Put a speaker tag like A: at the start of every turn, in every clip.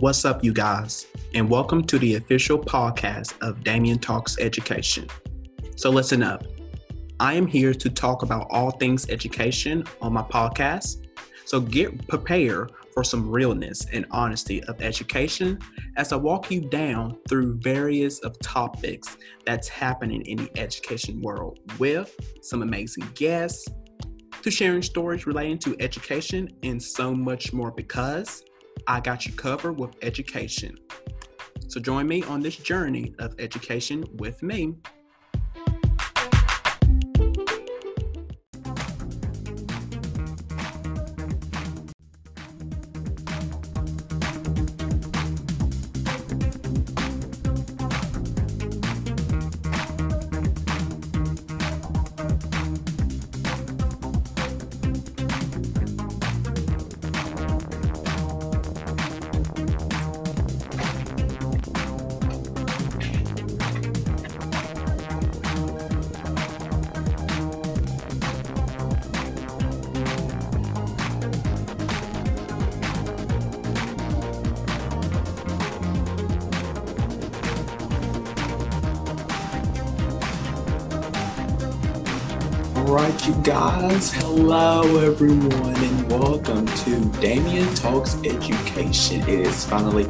A: What's up, you guys? And welcome to the official podcast of Damian Talks Education. So, listen up. I am here to talk about all things education on my podcast. So, get prepared for some realness and honesty of education as I walk you down through various of topics that's happening in the education world with some amazing guests to sharing stories relating to education and so much more because I got you covered with education. So join me on this journey of education with me. Hello, everyone, and welcome to Damian Talks Education. It is finally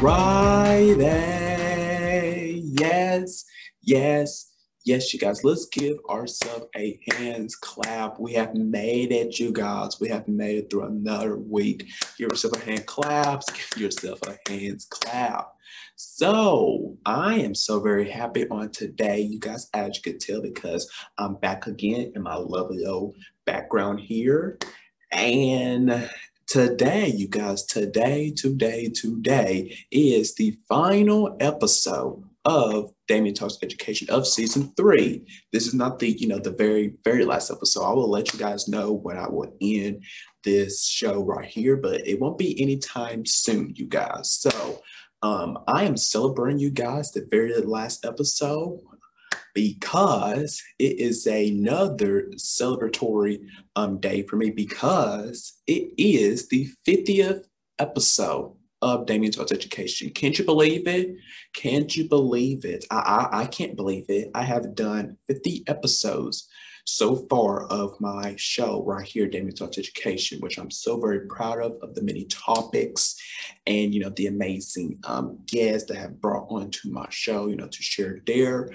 A: Friday. Yes, yes, yes, you guys. Let's give ourselves a hands clap. We have made it, you guys. We have made it through another week. Give yourself a hand claps. Give yourself a hands clap. So I am so very happy on today, you guys, as you can tell, because I'm back again in my lovely old background here. And today, you guys, today, today, today is the final episode of Damian Talks Education of season three. This is not the, you know, the very, very last episode. I will let you guys know when I will end this show right here, but it won't be anytime soon, you guys. So um, I am celebrating you guys the very last episode because it is another celebratory um, day for me because it is the 50th episode of Damian Talks Education. Can't you believe it? Can't you believe it? I, I, I can't believe it. I have done 50 episodes so far of my show right here, Damian Talks Education, which I'm so very proud of, of the many topics and, you know, the amazing um, guests that have brought onto my show, you know, to share their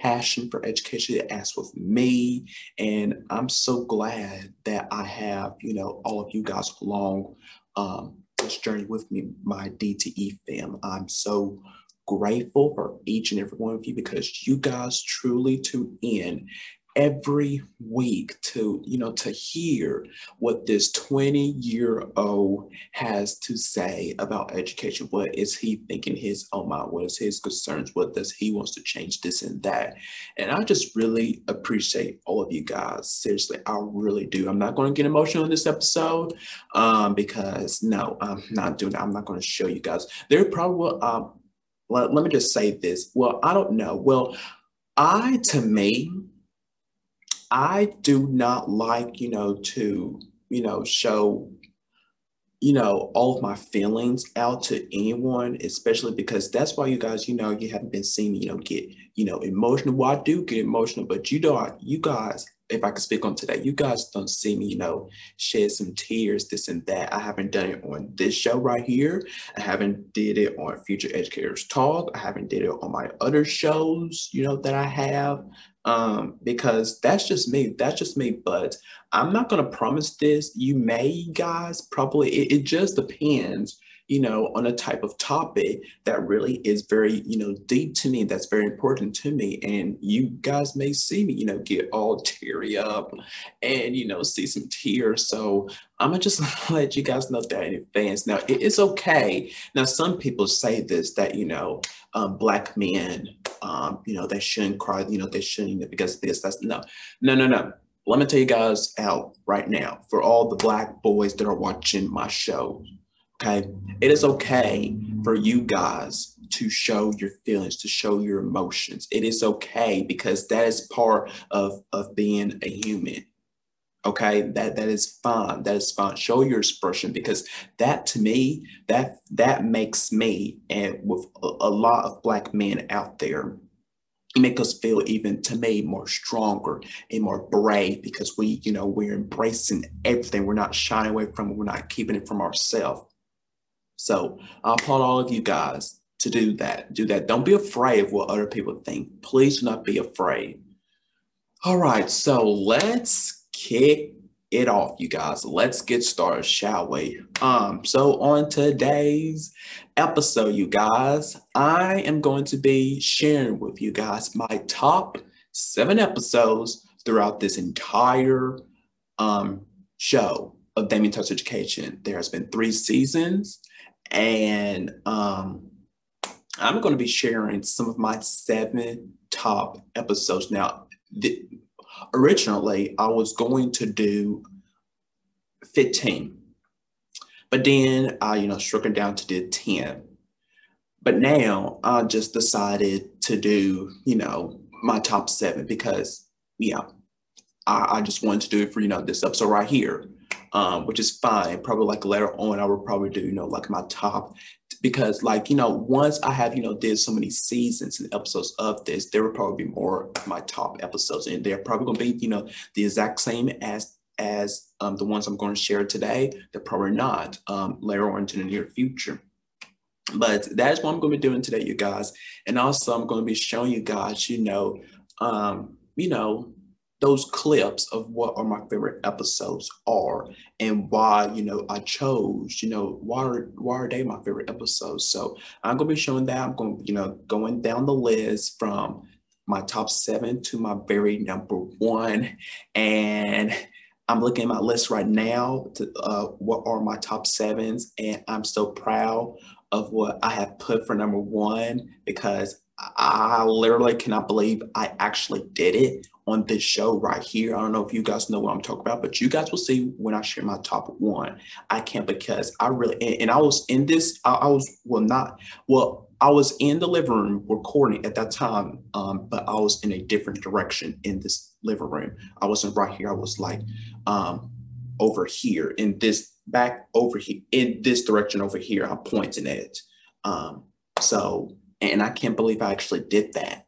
A: passion for education, as with me. And I'm so glad that I have, you know, all of you guys along um, this journey with me, my DTE fam. I'm so grateful for each and every one of you because you guys truly tune in every week to you know to hear what this 20 year old has to say about education. What is he thinking his oh my what is his concerns? What does he wants to change? This and that. And i just really appreciate all of you guys. Seriously i really do. I'm not going to get emotional in this episode um because no i'm not doing that. I'm not going to show you guys. There probably um let, let me just say this. Well i don't know. Well i to me I do not like, you know, to, you know, show, you know, all of my feelings out to anyone, especially because that's why you guys, you know, you haven't been seeing me, you know, get, you know, emotional. Well, I do get emotional, but you don't, you guys, if I could speak on today, you guys don't see me, you know, shed some tears, this and that. I haven't done it on this show right here. I haven't did it on Future Educators Talk. I haven't did it on my other shows, you know, that I have um, because that's just me. That's just me. But I'm not going to promise this. You may, guys, probably, it, it just depends you know, on a type of topic that really is very, you know, deep to me, that's very important to me. And you guys may see me, you know, get all teary up and, you know, see some tears. So I'm gonna just let you guys know that in advance. Now, it is okay. Now, some people say this that, you know, um, black men, um, you know, they shouldn't cry, you know, they shouldn't because this, that's no, no, no, no let me tell you guys out right now for all the black boys that are watching my show Okay. It is okay for you guys to show your feelings, to show your emotions. It is okay because that is part of, of being a human. Okay, that that is fine. That is fine. Show your expression because that to me, that that makes me and with a, lot of black men out there, make us feel even to me more stronger and more brave because we, you know, we're embracing everything. We're not shying away from it. We're not keeping it from ourselves. So I applaud all of you guys to do that. Do that. Don't be afraid of what other people think. Please do not be afraid. All right, so let's kick it off, you guys. Let's get started, shall we? Um, so on today's episode, you guys, I am going to be sharing with you guys my top seven episodes throughout this entire um show of Damian Talks Education. There has been three seasons, and um I'm going to be sharing some of my seven top episodes. Now, the, originally, I was going to do 15, but then I, you know, struck it down to do 10. But now I just decided to do, you know, my top seven because, yeah, I, I just wanted to do it for, you know, this episode right here. Um, which is fine. Probably like later on, I would probably do, you know, like my top because like you know once i have you know did so many seasons and episodes of this there will probably be more of my top episodes and they're probably going to be you know the exact same as as um, the ones i'm going to share today. They're probably not um, later on into the near future. But that's what i'm going to be doing today you guys. And also i'm going to be showing you guys you know um, you know those clips of what are my favorite episodes are and why you know I chose you know why are why are they my favorite episodes? So I'm gonna be showing that. I'm going you know going down the list from my top seven to my very number one. And I'm looking at my list right now to uh, what are my top sevens. And I'm so proud of what I have put for number one because I literally cannot believe I actually did it on this show right here. I don't know if you guys know what I'm talking about, but you guys will see when I share my top one. I can't because I really, and, and I was in this, I, I, was, well, not, well, I was in the living room recording at that time, um, but I was in a different direction in this living room. I wasn't right here. I was like um, over here in this, back over here, in this direction over here. I'm pointing at. Um, so, and I can't believe I actually did that.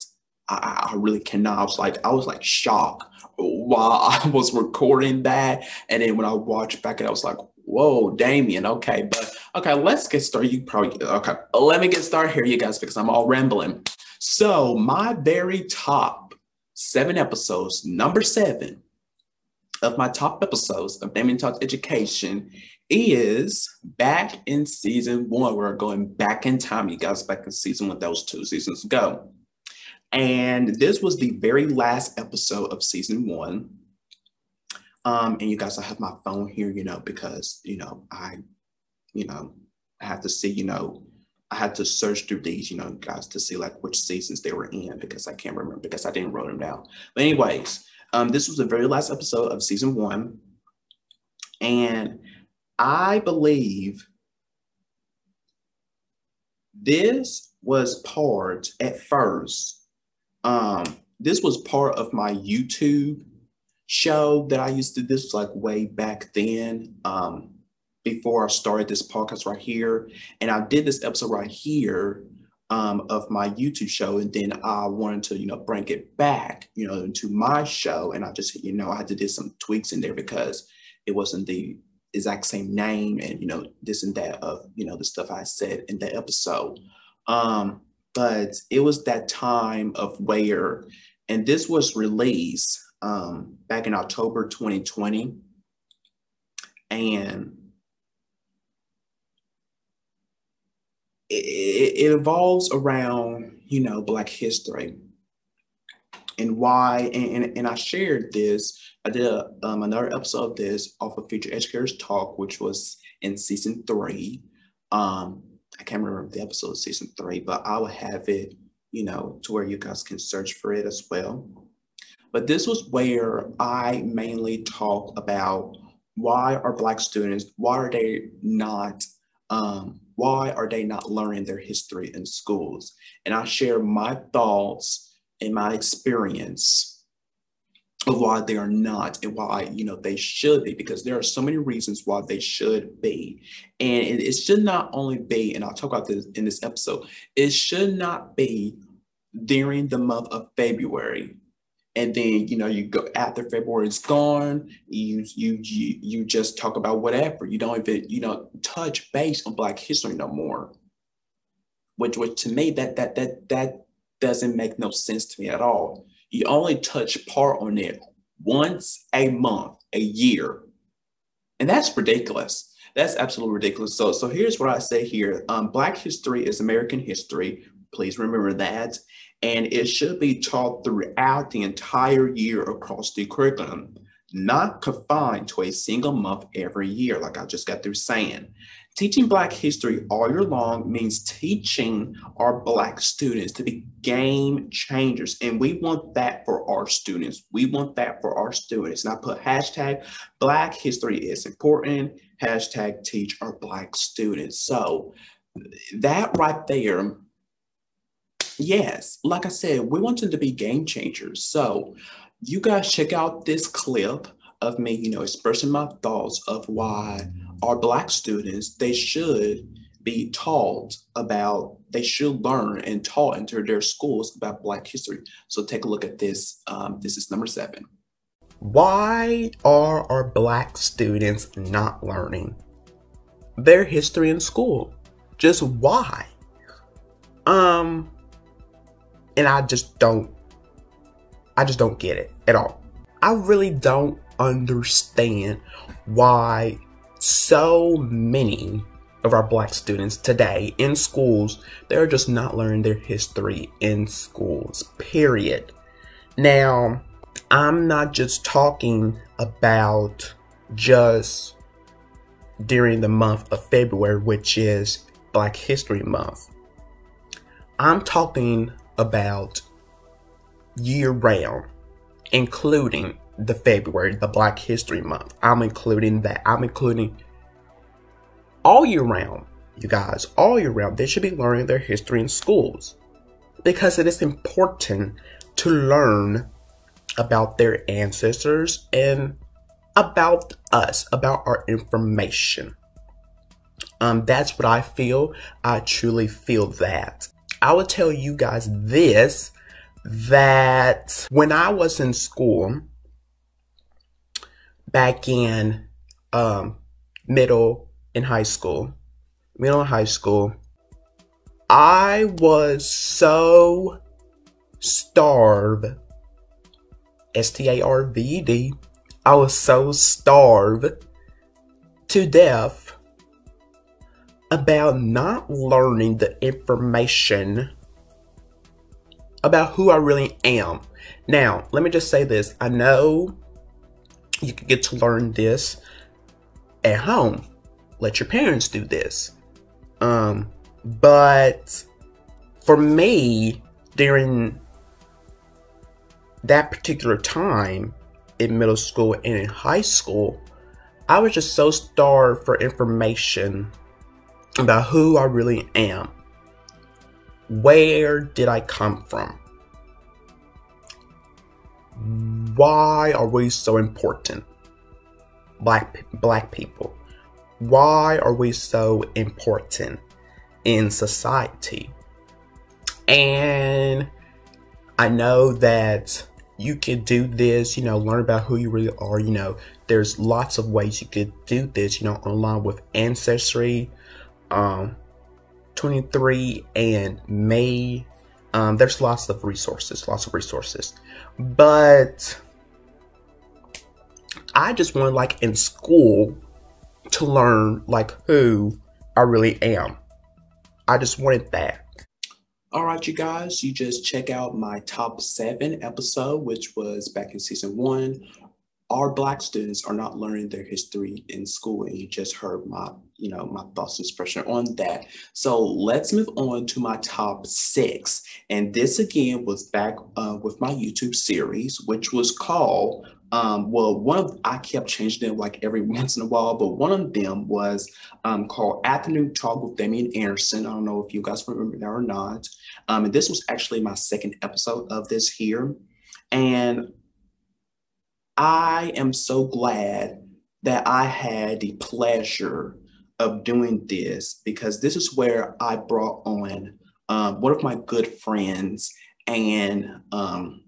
A: I, I really cannot. I was like, I was like shocked while I was recording that. And then when I watched back, and I was like, whoa, Damian, okay. But okay, let's get started. You probably, okay, let me get started here, you guys, because I'm all rambling. So, my very top seven episodes, number seven of my top episodes of Damian Talks Education is back in season one. We're going back in time, you guys, back in season one. those two seasons ago. And this was the very last episode of season one. Um, and you guys, I have my phone here, you know, because, you know, I, you know, I have to see, you know, I had to search through these, you know, guys, to see like which seasons they were in because I can't remember because I didn't write them down. But anyways, um, this was the very last episode of season one. And I believe this was part at first um, this was part of my YouTube show that I used to do. This like way back then, um, before I started this podcast right here. And I did this episode right here um, of my YouTube show. And then I wanted to, you know, bring it back, you know, into my show. And I just, you know, I had to do some tweaks in there because it wasn't the exact same name and, you know, this and that of, you know, the stuff I said in that episode. Um, but it was that time of where, and this was released um, back in October 2020. And it, it, evolves around, you know, Black history and why. And, and, and I shared this. I did a, um, another episode of this off of Future Educators Talk, which was in season three. Um, I can't remember the episode of season three, but I will have it, you know, to where you guys can search for it as well. But this was where I mainly talk about why are Black students, why are they not, um, why are they not learning their history in schools? And I share my thoughts and my experience why they are not and why you know they should be because there are so many reasons why they should be. And it, it should not only be and i'll talk about this in this episode it should not be during the month of february. And then you know you go after february is gone you you you, you just talk about whatever. You don't even you know touch base on black history no more. Which which to me that that that that doesn't make no sense to me at all you only touch part on it once a month, a year. And that's ridiculous. That's absolutely ridiculous. So, so here's what I say here. Um, Black history is American history. Please remember that. And it should be taught throughout the entire year across the curriculum, not confined to a single month every year, like I just got through saying. Teaching Black history all year long means teaching our Black students to be game changers. And we want that for our students. We want that for our students. And I put hashtag Black history is important, hashtag teach our Black students. So that right there, yes, like I said, we want them to be game changers. So you guys check out this clip of me, you know, expressing my thoughts of why our Black students, they should be taught about, they should learn and taught into their schools about Black history. So take a look at this. Um, this is number seven.
B: Why are our Black students not learning their history in school? Just why? Um, and I just don't, I just don't get it at all. I really don't understand why so many of our black students today in schools they're just not learning their history in schools period. Now i'm not just talking about just during the month of february which is black history month. I'm talking about year round including the February, the Black History Month. I'm including that. I'm including all year round, you guys, all year round. They should be learning their history in schools because it is important to learn about their ancestors and about us, about our information. Um, that's what I feel. I truly feel that. I will tell you guys this that when I was in school, back in um, middle and high school, middle and high school, I was so starved, S T A R V E D, I was so starved to death about not learning the information about who I really am. Now, let me just say this. I know you can get to learn this at home. Let your parents do this. Um, but for me, during that particular time in middle school and in high school, I was just so starved for information about who I really am. Where did I come from? Why are we so important? Black black people. Why are we so important in society? And I know that you could do this, you know, learn about who you really are, you know, there's lots of ways you could do this, you know, online with Ancestry, um, 23 and May. Um, there's lots of resources, lots of resources. But I just wanted like in school to learn like who I really am. I just wanted that.
A: All right, you guys, you just check out my top seven episode, which was back in season one our black students are not learning their history in school and you just heard my you know my thoughts and expression on that. So let's move on to my top six. And this again was back uh, with my youtube series which was called um, well one of i kept changing them like every once in a while but one of them was um, called afternoon talk with Damian anderson. I don't know if you guys remember that or not. Um, and this was actually my second episode of this here. And I am so glad that I had the pleasure of doing this because this is where I brought on um, one of my good friends and um,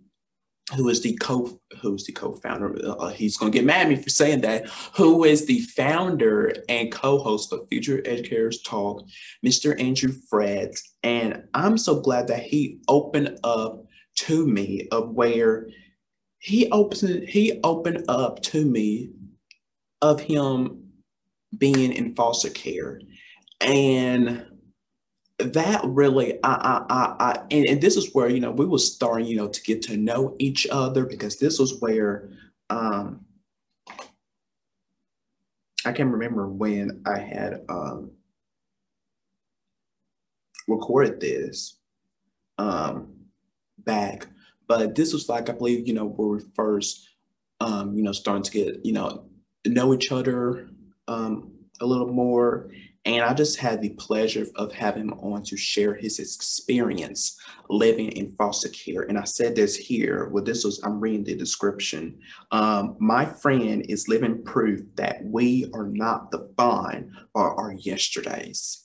A: who is the co who's the co-founder uh, he's going to get mad at me for saying that who is the founder and co-host of future educators talk mr andrew fred and i'm so glad that he opened up to me of where he opened he opened up to me of him being in foster care. And that really I, I I I and, and this is where you know we were starting you know to get to know each other because this was where um I can remember when I had um recorded this um back but this was like I believe you know where we first um you know starting to get you know know each other um a little more and I just had the pleasure of having him on to share his experience living in foster care. And I said this here, well, this was, I'm reading the description. Um, my friend is living proof that we are not the fun or our yesterdays.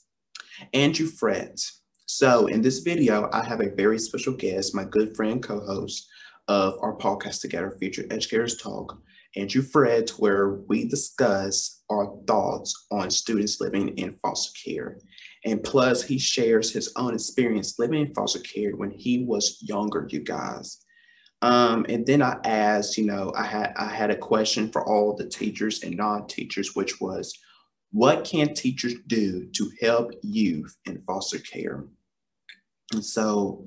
A: Andrew Fred. So in this video, I have a very special guest, my good friend, co-host of our podcast together, Future Educators Talk, Andrew Fred, where we discuss our thoughts on students living in foster care. And plus, he shares his own experience living in foster care when he was younger, you guys. Um, and then I asked, you know, I had I had a question for all the teachers and non-teachers, which was, what can teachers do to help youth in foster care? And so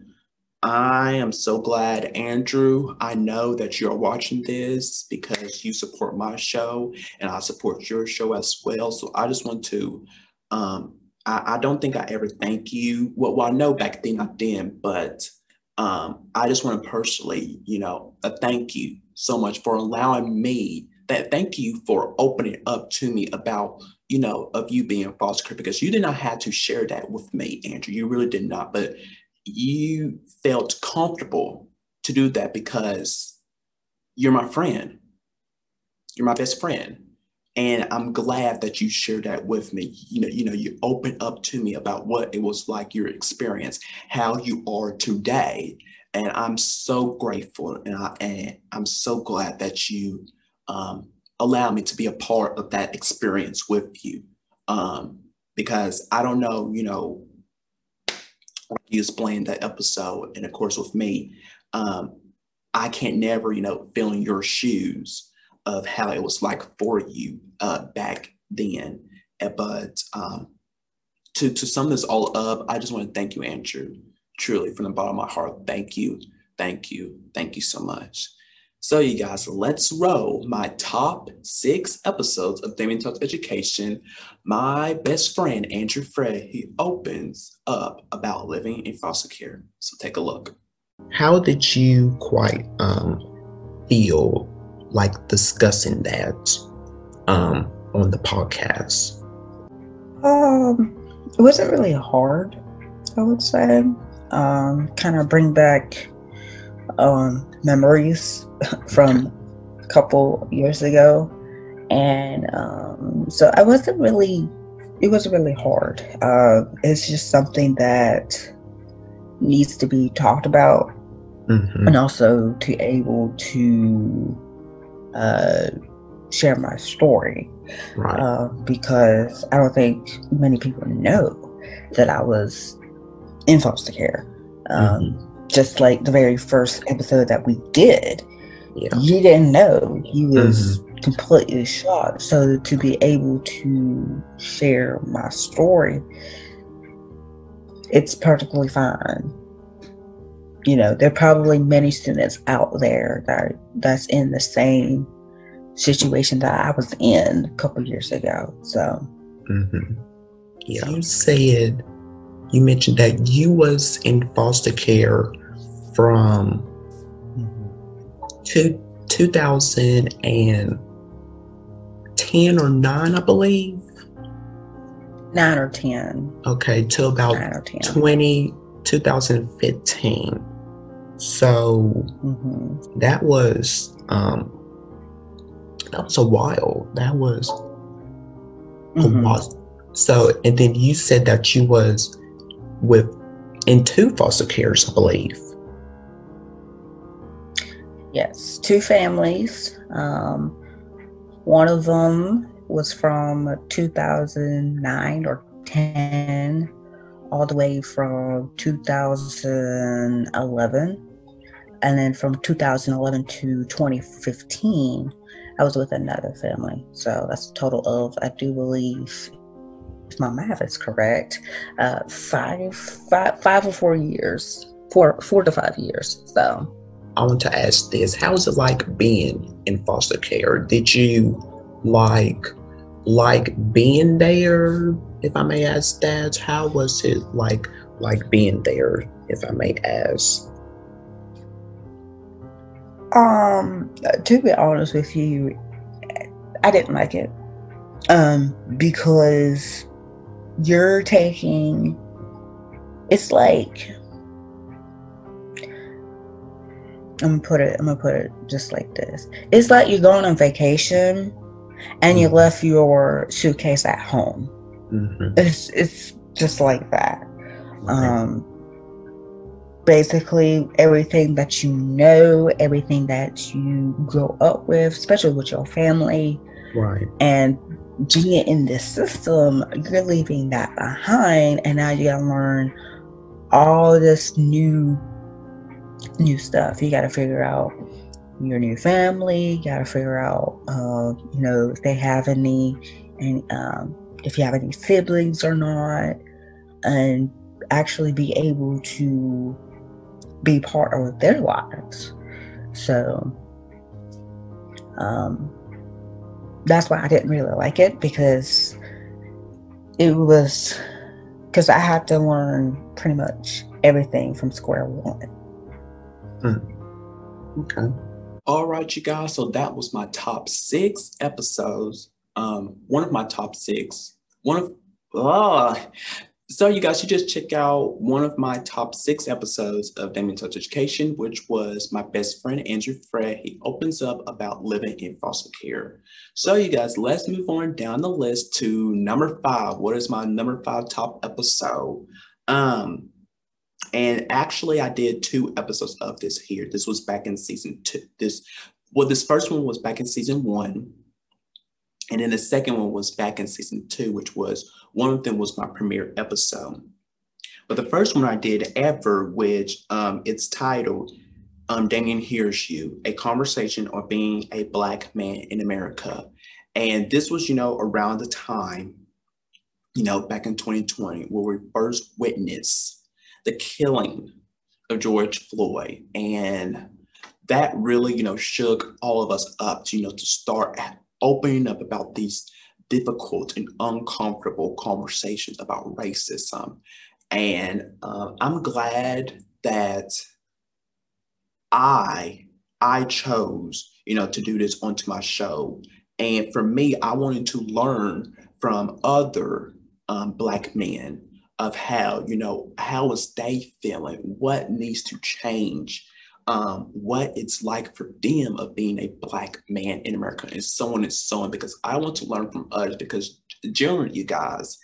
A: I am so glad, Andrew. I know that you're watching this because you support my show and I support your show as well. So I just want to, um, I, I don't think I ever thank you. Well, well, I know back then I didn't, but um, I just want to personally, you know, a thank you so much for allowing me that thank you for opening up to me about you know of you being false because you did not have to share that with me andrew you really did not but you felt comfortable to do that because you're my friend. You're my best friend. And I'm glad that you shared that with me. You know, you know, you opened up to me about what it was like your experience, how you are today. And I'm so grateful and, I, and I'm so glad that you um, allow me to be a part of that experience with you. Um, because I don't know, you know, you explained that episode, and of course with me, um, I can't never, you know, fill in your shoes of how it was like for you uh, back then. But um, to to sum this all up, I just want to thank you, Andrew, truly from the bottom of my heart. Thank you, thank you, thank you so much. So, you guys, let's roll my top six episodes of Damian Talks Education. My best friend, Andrew Fred, he opens up about living in foster care. So, take a look.
B: How did you quite um, feel like discussing that um, on the podcast?
C: Um, it wasn't really hard, I would say. Um, kind of bring back um, memories from a couple years ago, and um, so I wasn't really. It wasn't really hard. Uh, it's just something that needs to be talked about, mm-hmm. and also to able to uh, share my story. Right. Uh, because I don't think many people know that I was in foster care. Um, mm-hmm just like the very first episode that we did. Yeah. You didn't know. He was mm-hmm. completely shocked. So to be able to share my story, it's perfectly fine. You know, there are probably many students out there that that's in the same situation that I was in a couple years ago. So,
B: mm-hmm. yeah. you said you mentioned that you was in foster care from two, 2010 or 9, I believe.
C: 9 or 10.
B: Okay, to about 20, 2015. So mm-hmm. that was um, that was a while. That was a
C: Mhm.
B: while. So, and then you said that you was with in two foster cares, I believe.
C: Yes, two families. Um, one of them was from 2009 or 10, all the way from 2011. And then from 2011 to 2015, I was with another family. So that's a total of, I do believe, if my math is correct, uh, five, five, five or four years, four, four to five years. So.
B: I want to ask this: How is it like being in foster care? Did you like like being there? If I may ask that, how was it like like being there? If I may ask.
C: Um, to be honest with you, I didn't like it. Um, because you're taking it's like I'm gonna put it I'm gonna put it just like this. It's like you're going on vacation and you
B: Mhm.
C: left your suitcase at home.
B: Mhm.
C: It's it's just like that. um basically everything that you know everything that you grow up with especially with your family
B: right.
C: and being in this system you're leaving that behind and now you gotta learn all this new new stuff you gotta figure out your new family you gotta figure out uh, you know if they have any and um, if you have any siblings or not and actually be able to be part of their lives. So um, that's why I didn't really like it because it was because I had to learn pretty much everything from square one.
B: Okay.
A: All right, you guys. So that was my top six episodes. Um, one of my top six. One of ah. So you guys should just check out one of my top six episodes of Damian Talks Education, which was my best friend Andrew Fred. He opens up about living in foster care. So you guys, let's move on down the list to number five. What is my number five top episode? Um, and actually, I did two episodes of this here. This was back in season two. This well, this first one was back in season one. And then the second one was back in season two, which was one of them was my premiere episode. But the first one I did ever, which um, it's titled um, Damian Hears You, a conversation on being a Black man in America. And this was, you know, around the time, you know, back in 2020, where we first witnessed the killing of George Floyd. And that really, you know, shook all of us up to, you know, to start opening up about these difficult and uncomfortable conversations about racism. And uh, I'm glad that I I chose, you know, to do this onto my show. And for me, I wanted to learn from other um, black men of how, you know, how is they feeling? What needs to change? Um, what it's like for them of being a black man in America and so on and so on, because I want to learn from others because generally, you guys,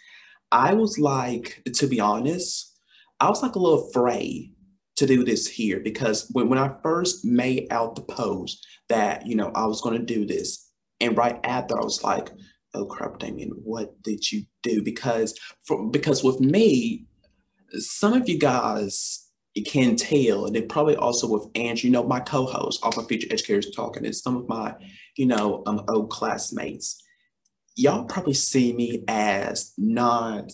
A: I was like, to be honest, I was like a little afraid to do this here because when, when I first made out the post that, you know, I was going to do this, and right after I was like, oh crap, Damian, what did you do? Because for, because with me, some of you guys can tell, and then probably also with Andrew, you know, my co-host off of Future Educators Talking, and some of my, you know, um, old classmates, y'all probably see me as not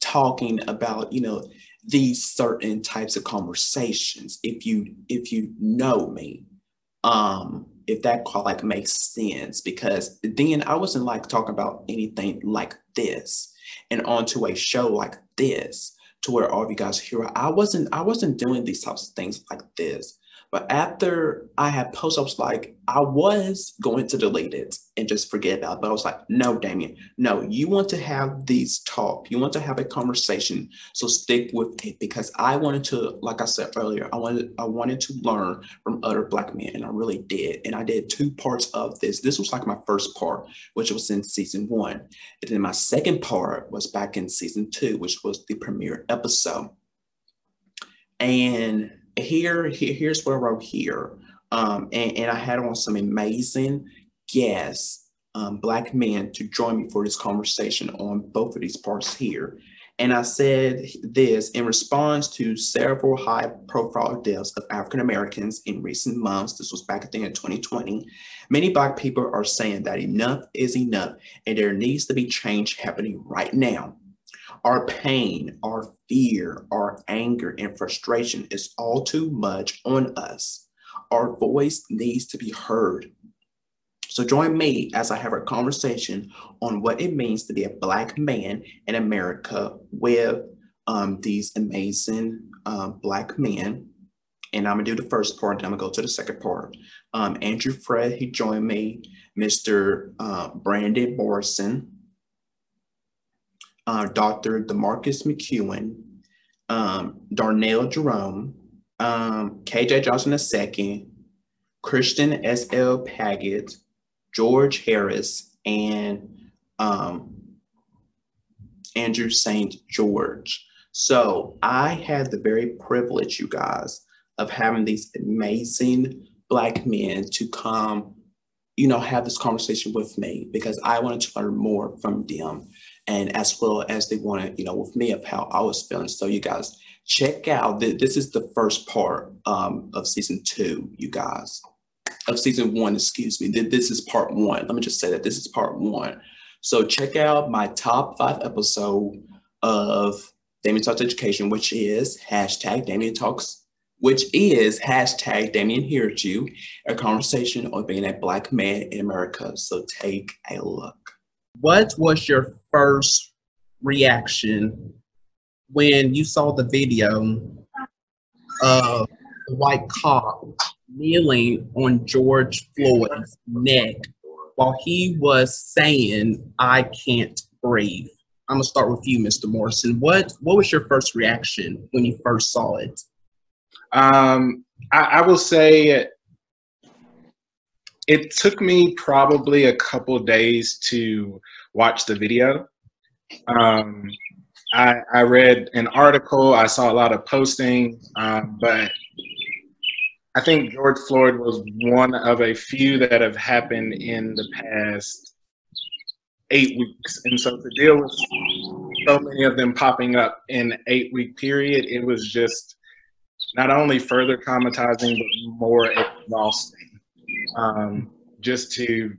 A: talking about, you know, these certain types of conversations. If you if you know me, um, if that like makes sense, because then I wasn't like talking about anything like this, and onto a show like this, to where all of you guys hear. I wasn't I wasn't doing these types of things like this. But after I had posted, I was like, I was going to delete it and just forget about it. But I was like, no, Damian, no, you want to have these talk. You want to have a conversation. So stick with it because I wanted to, like I said earlier, I wanted I wanted to learn from other black men. And I really did. And I did two parts of this. This was like my first part, which was in season one. And then my second part was back in season two, which was the premiere episode. And here, here here's what I wrote here. Um, and, and I had on some amazing guests, um, black men, to join me for this conversation on both of these parts here. And I said this in response to several high profile deaths of African Americans in recent months. This was back at the end of 2020. Many Black people are saying that enough is enough and there needs to be change happening right now. Our pain, our fear, our anger, and frustration is all too much on us. Our voice needs to be heard. So join me as I have a conversation on what it means to be a Black man in America with um, these amazing um, Black men. And I'm gonna do the first part, and I'm gonna go to the second part. Um, Andrew Fred, he joined me, Mr. Uh, Brandon Morrison, uh, Dr. Demarcus McEwen, um, Darnell Jerome, um, KJ Johnson II, Christian S.L. Paget, George Harris, and um, Andrew St. George. So I had the very privilege, you guys, of having these amazing Black men to come, you know, have this conversation with me because I wanted to learn more from them and as well as they wanted, you know, with me of how I was feeling. So you guys check out, this is the first part um, of season two, you guys, of season one, excuse me. This is part one. Let me just say that this is part one. So check out my top five episode of Damian Talks Education, which is hashtag Damian Talks, which is hashtag Damian Hears You, a conversation on being a black man in America. So take a look
B: what was your first reaction when you saw the video of the white cop kneeling on George Floyd's neck while he was saying, I can't breathe? I'm gonna start with you, Mr. Morrison. What what was your first reaction when you first saw it?
D: Um, I, I will say it took me probably a couple days to watch the video. Um, I, I, read an article, I saw a lot of posting, um, but I think George Floyd was one of a few that have happened in the past eight weeks. And so to deal with so many of them popping up in eight week period, it was just not only further traumatizing, but more exhausting um, just to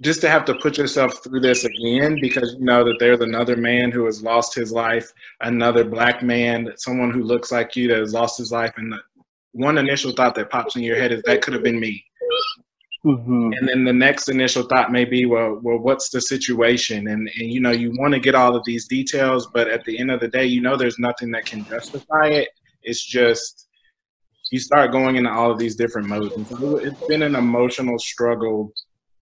D: just to have to put yourself through this again because you know that there's another man who has lost his life, another black man, someone who looks like you that has lost his life, and the one initial thought that pops in your head is that could have been me. Mm-hmm. And then the next initial thought may be, well, well, what's the situation? And and you know, you want to get all of these details, but at the end of the day, you know, there's nothing that can justify it. It's just you start going into all of these different modes. So it's been an emotional struggle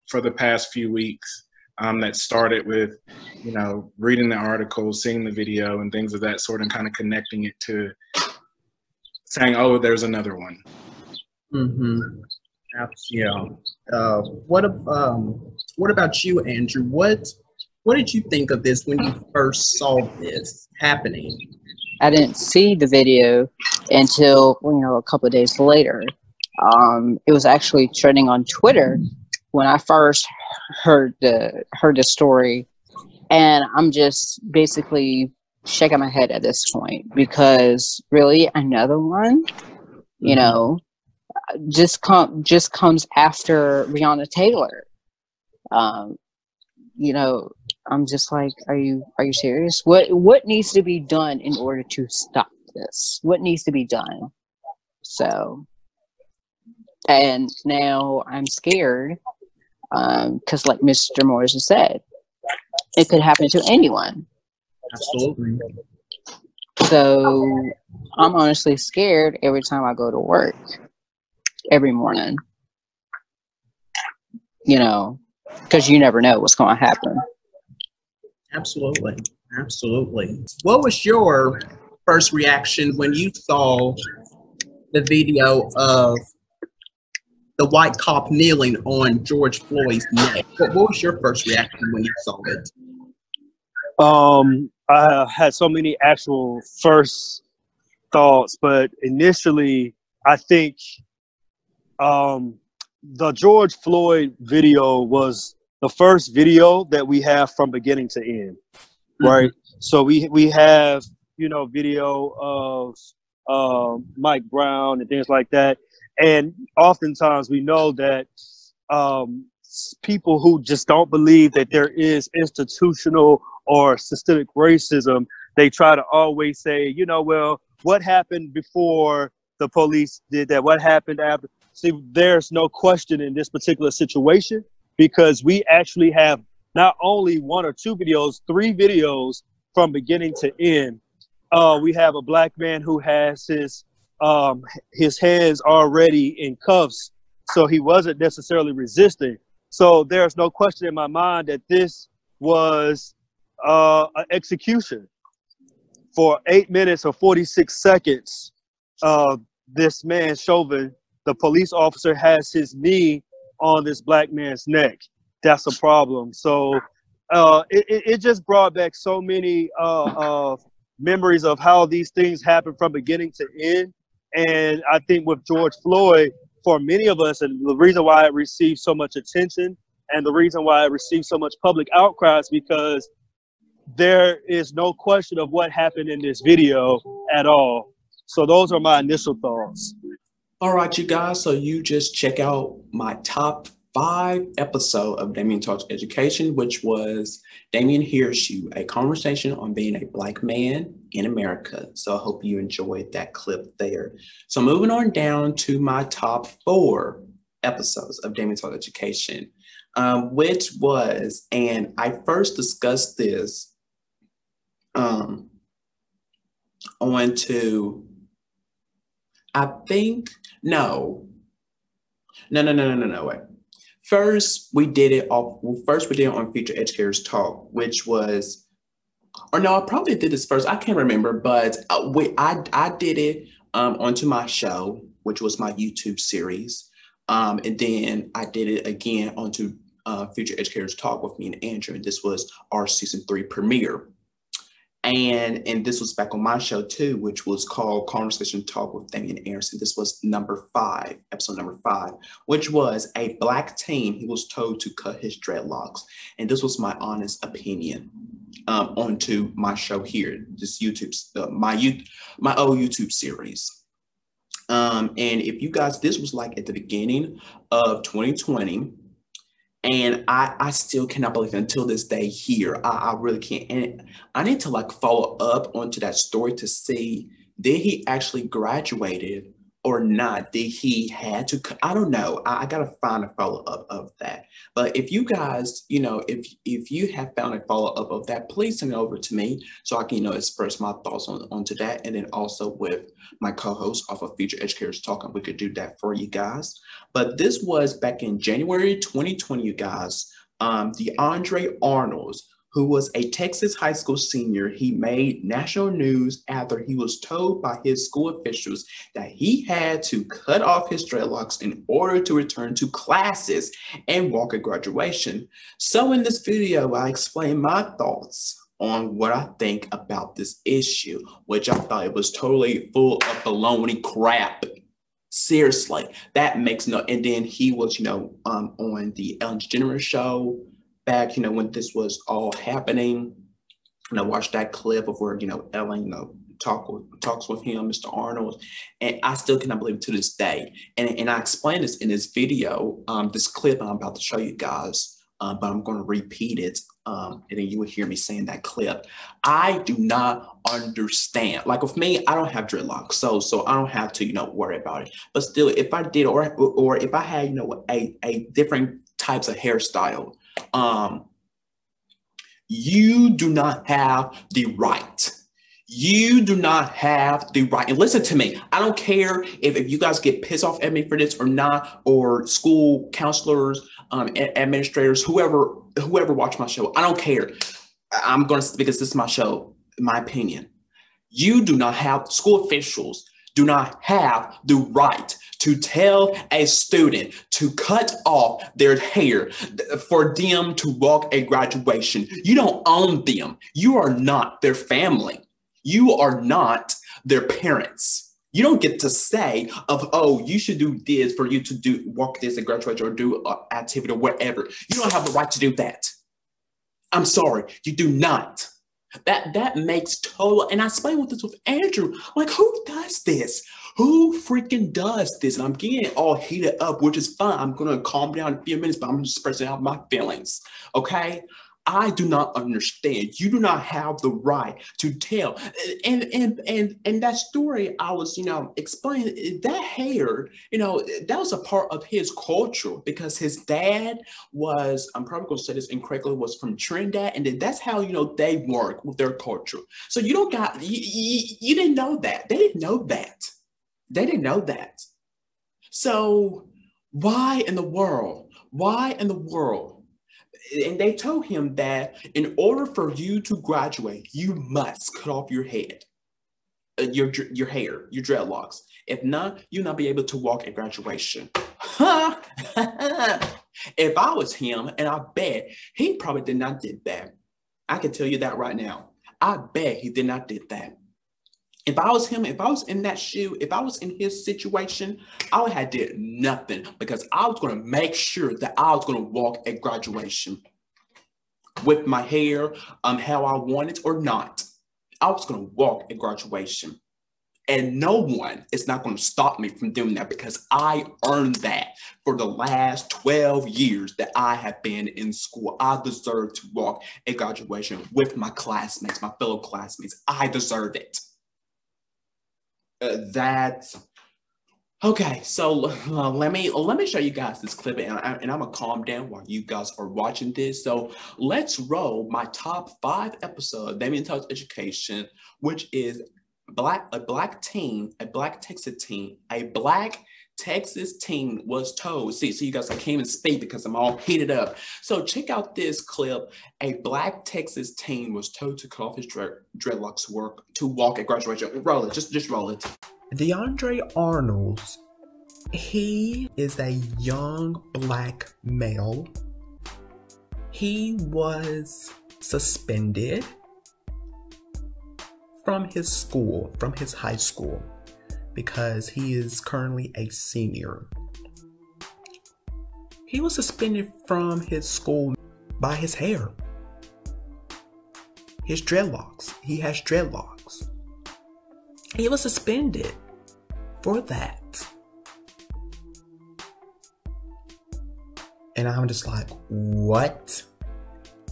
D: for the past few weeks um, that started with, you know, reading the article, seeing the video, and things of that sort, and kind of connecting it to saying, "Oh, there's another one."
B: Mm-hmm. Yeah. Uh, what um, what about you, Andrew? What what did you think of this when you first saw this happening?
E: I didn't see the video until you know a couple of days later. Um, it was actually trending on Twitter when I first heard the heard the story, and I'm just basically shaking my head at this point because really another one, you mm-hmm. know, just come just comes after Breonna Taylor. Um, you know, I'm just like, are you are you serious? What what needs to be done in order to stop this? What needs to be done? So, and now I'm scared because, um, like Mr. Morris said, it could happen to anyone.
B: Absolutely.
E: So I'm honestly scared every time I go to work every morning. You know, because you never know what's going to happen.
B: Absolutely. Absolutely. What was your first reaction when you saw the video of the white cop kneeling on George Floyd's neck? What, was your first reaction when you saw it?
F: Um, I had so many actual first thoughts, but initially, I think um, the George Floyd video was the first video that we have from beginning to end,
B: Mm-hmm.
F: right? So we we have you know video of um, Mike Brown and things like that, and oftentimes we know that um, people who just don't believe that there is institutional or systemic racism, they try to always say, you know, well, what happened before the police did that? What happened after? See, there's no question in this particular situation because we actually have not only one or two videos, three videos from beginning to end. Uh, we have a black man who has his um, his hands already in cuffs, so he wasn't necessarily resisting. So there's no question in my mind that this was uh, an execution for eight minutes or 46 seconds. Uh, this man, Chauvin, the police officer, has his knee on this black man's neck. That's a problem. So uh, it, it, just brought back so many uh, uh, memories of how these things happen from beginning to end. And I think with George Floyd, for many of us, and the reason why it received so much attention and the reason why it received so much public outcry is because there is no question of what happened in this video at all. So those are my initial thoughts.
A: All right, you guys. So you just check out my top five episode of Damian Talks Education, which was Damian Hears You, a conversation on being a black man in America. So I hope you enjoyed that clip there. So moving on down to my top four episodes of Damian Talks Education, um, which was, and I first discussed this um, on to, I think, no, no, no, no, no, no, no, wait. First, we did it off. Well, first, we did it on Future Educators Talk, which was, or no, I probably did this first. I can't remember, but uh, we, I I did it um, onto my show, which was my YouTube series, um, and then I did it again onto uh, Future Educators Talk with me and Andrew, and this was our season three premiere and and this was back on my show too, which was called Conversation Talk with Damian Anderson. This was number five, episode number five, which was a black teen. He was told to cut his dreadlocks, and this was my honest opinion um, onto my show here, this YouTube, uh, my you, my old YouTube series. Um, and if you guys, this was like at the beginning of 2020 and I, I still cannot believe until this day here. I, I really can't. And I need to like follow up onto that story to see did he actually graduated or not? Did he had to? i don't know. I, I gotta find a follow up of that. But if you guys, you know, if if you have found a follow up of that, please send it over to me so I can, you know, express my thoughts on onto that, and then also with my co-host off of Future Educators Talking, we could do that for you guys. But this was back in January 2020, you guys. Um, DeAndre Arnold's, who was a Texas high school senior, he made national news after he was told by his school officials that he had to cut off his dreadlocks in order to return to classes and walk at graduation. So in this video, I explain my thoughts on what I think about this issue, which I thought it was totally full of baloney crap. Seriously, that makes no. And then he was, you know, um, on the Ellen DeGeneres show back, you know, when this was all happening. And I watched that clip of where, you know, Ellen, you know, talk with, talks with him, Mr. Arnold, and I still cannot believe it to this day. And, and I explained this in this video, um, this clip I'm about to show you guys, uh, but I'm going to repeat it, um, and then you will hear me saying that clip. I do not understand. Like with me, I don't have dreadlocks, so so I don't have to, you know, worry about it. But still, if I did, or or if I had, you know, a a different types of hairstyle, um, you do not have the right. You do not have the right. And listen to me. I don't care if, if you guys get pissed off at me for this or not, or school counselors, um, administrators, whoever, whoever watch my show. I don't care. I'm going to because this is my show. My opinion. You do not have school officials do not have the right to tell a student to cut off their hair for them to walk a graduation. You don't own them. You are not their family. You are not their parents. You don't get to say of oh you should do this for you to do walk this at graduation or do an activity or whatever. You don't have the right to do that. I'm sorry, you do not. That that makes total. And I explained with this with Andrew. Like, who does this? Who freaking does this? And I'm getting all heated up, which is fine. I'm gonna calm down in a few minutes, but I'm just expressing out my feelings. Okay. I do not understand. You do not have the right to tell. And and and and that story I was, you know, explaining that hair, you know, that was a part of his culture because his dad was, I'm probably gonna say this incorrectly, was from Trinidad, and then that's how you know they work with their culture. So you don't got you, you, you didn't know that. They didn't know that. They didn't know that. So why in the world? Why in the world and they told him that in order for you to graduate, you must cut off your head, uh, your your hair, your dreadlocks. If not, you'll not be able to walk at graduation. if I was him, and I bet he probably did not did that. I can tell you that right now. I bet he did not did that. If I was him, if I was in that shoe, if I was in his situation, I would have did nothing because I was going to make sure that I was going to walk at graduation with my hair um how I want it or not. I was going to walk at graduation. And no one is not going to stop me from doing that because I earned that for the last 12 years that I have been in school. I deserve to walk at graduation with my classmates, my fellow classmates. I deserve it uh, that okay so uh, let me let me show you guys this clip and, I, and i'm gonna calm down while you guys are watching this. So let's roll my top five episode Damian Talks Education which is black a black team a black texas team a black Texas team was told, see, so you guys, I can't even speak because I'm all heated up. So check out this clip. A black Texas team was told to cut off his dread, dreadlocks work to walk at graduation. Roll it, just, just roll it.
B: DeAndre Arnold's, he is a young black male. He was suspended from his school, from his high school because he is currently a senior. He was suspended from his school by his hair. His dreadlocks. He has dreadlocks. He was suspended for that. And I'm just like, what?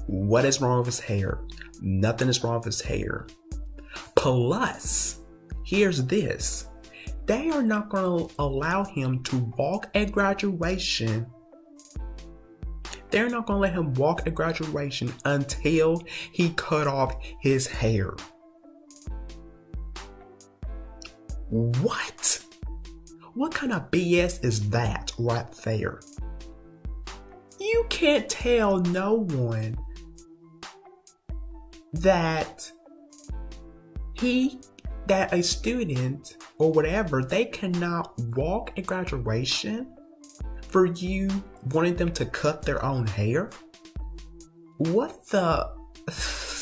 B: What is wrong with his hair? Nothing is wrong with his hair. Plus, here's this they are not going to allow him to walk at graduation. They're not going to let him walk at graduation until he cut off his hair. What? What kind of BS is that right there? You can't tell no one that he that a student or whatever, they cannot walk at graduation for you wanting them to cut their own hair? What the?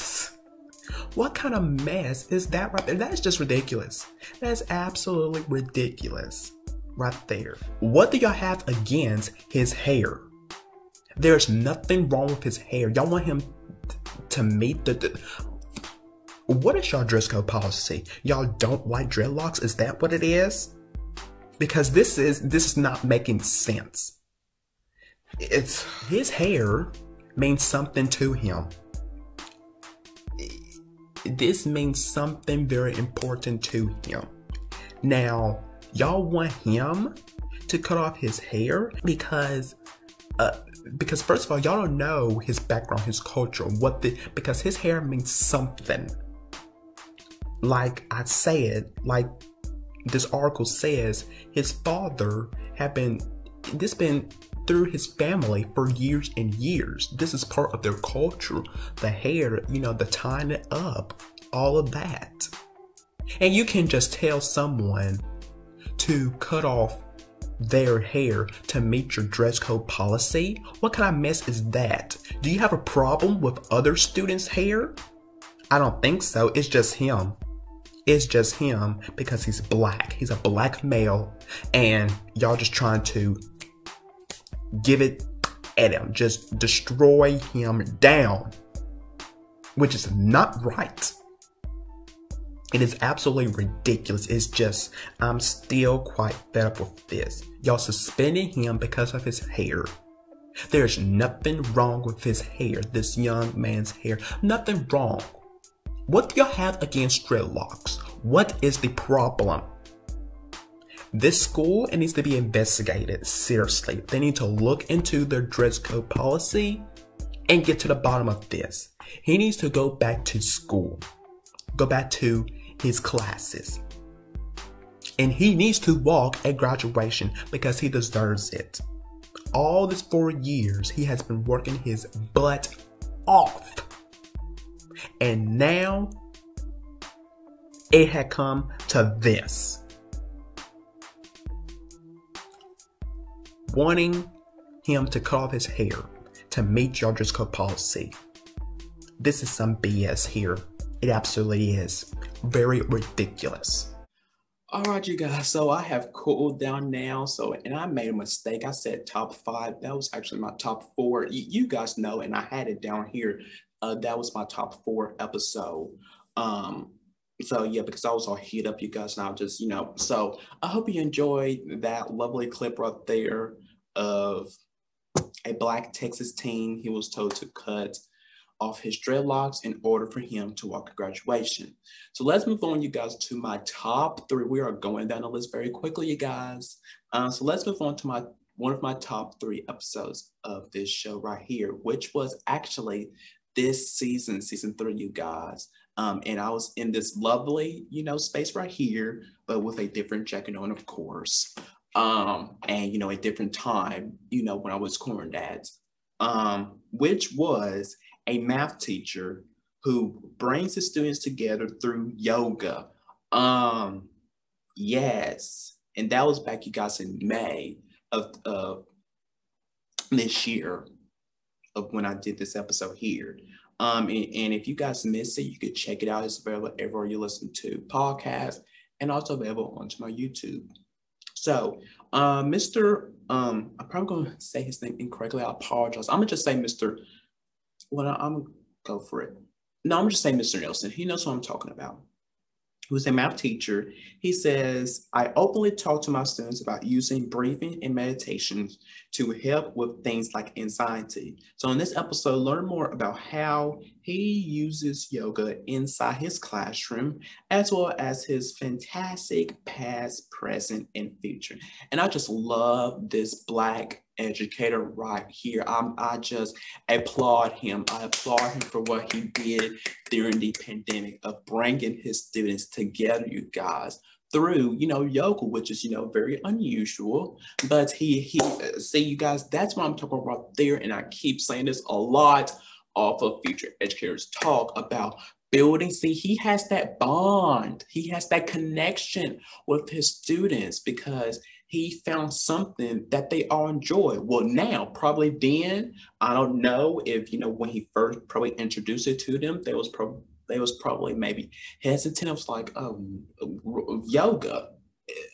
B: What kind of mess is that right there? That's just ridiculous. That's absolutely ridiculous right there. What do y'all have against his hair? There's nothing wrong with his hair. Y'all want him to meet the, the what is y'all dress code policy? Y'all don't like dreadlocks? Is that what it is? Because this is this is not making sense. It's his hair means something to him. This means something very important to him. Now, y'all want him to cut off his hair because uh, because first of all, y'all don't know his background, his culture, what the because his hair means something like I said, like this article says, his father had been this been through his family for years and years. This is part of their culture. The hair, you know, the tying it up, all of that. And you can just tell someone to cut off their hair to meet your dress code policy? What kind of mess is that? Do you have a problem with other students' hair? I don't think so. It's just him. It's just him because he's black. He's a black male, and y'all just trying to give it at him, just destroy him down, which is not right. It is absolutely ridiculous. It's just, I'm still quite fed up with this. Y'all suspending him because of his hair. There's nothing wrong with his hair, this young man's hair. Nothing wrong. What do y'all have against dreadlocks? What is the problem? This school needs to be investigated seriously. They need to look into their dress code policy and get to the bottom of this. He needs to go back to school, go back to his classes. And he needs to walk at graduation because he deserves it. All these four years, he has been working his butt off. And now it had come to this. Wanting him to cut off his hair to meet dress code policy. This is some BS here. It absolutely is. Very ridiculous.
A: All right, you guys. So I have cooled down now. So, and I made a mistake. I said top five. That was actually my top four. You, you guys know, and I had it down here. Uh, that was my top four episode. Um, so yeah, because I was all heat up, you guys, and I'll just, you know, so I hope you enjoyed that lovely clip right there of a black Texas teen. He was told to cut off his dreadlocks in order for him to walk at graduation. So let's move on, you guys, to my top three. We are going down the list very quickly, you guys. Uh, so let's move on to my one of my top three episodes of this show right here, which was actually this season, season three, you guys. Um, and I was in this lovely, you know, space right here, but with a different jacket on, of course. Um, and you know, a different time, you know, when I was corn dads, um, which was a math teacher who brings the students together through yoga. Um, yes, and that was back, you guys, in May of uh, this year of when I did this episode here. Um, and, and, if you guys missed it, you could check it out. It's available everywhere you listen to podcasts and also available onto my YouTube. So, uh, Mr. Um, I'm probably going to say his name incorrectly. I apologize. I'm going to just say Mr well, I'm gonna go for it. No, I'm just saying Mr. Nelson. He knows what I'm talking about. Who's a math teacher. He says, I openly talk to my students about using breathing and meditation to help with things like anxiety. So in this episode, learn more about how he uses yoga inside his classroom, as well as his fantastic past, present, and future. And I just love this Black educator right here. I'm, I just applaud him. I applaud him for what he did during the pandemic of bringing his students together, you guys through you know yoga which is you know very unusual but he he uh, see you guys that's what i'm talking about there and i keep saying this a lot off of future educators talk about building see he has that bond he has that connection with his students because he found something that they all enjoy. Well, now, probably then, I don't know if, you know, when he first probably introduced it to them, there was probably they was probably maybe hesitant. It was like, oh, yoga.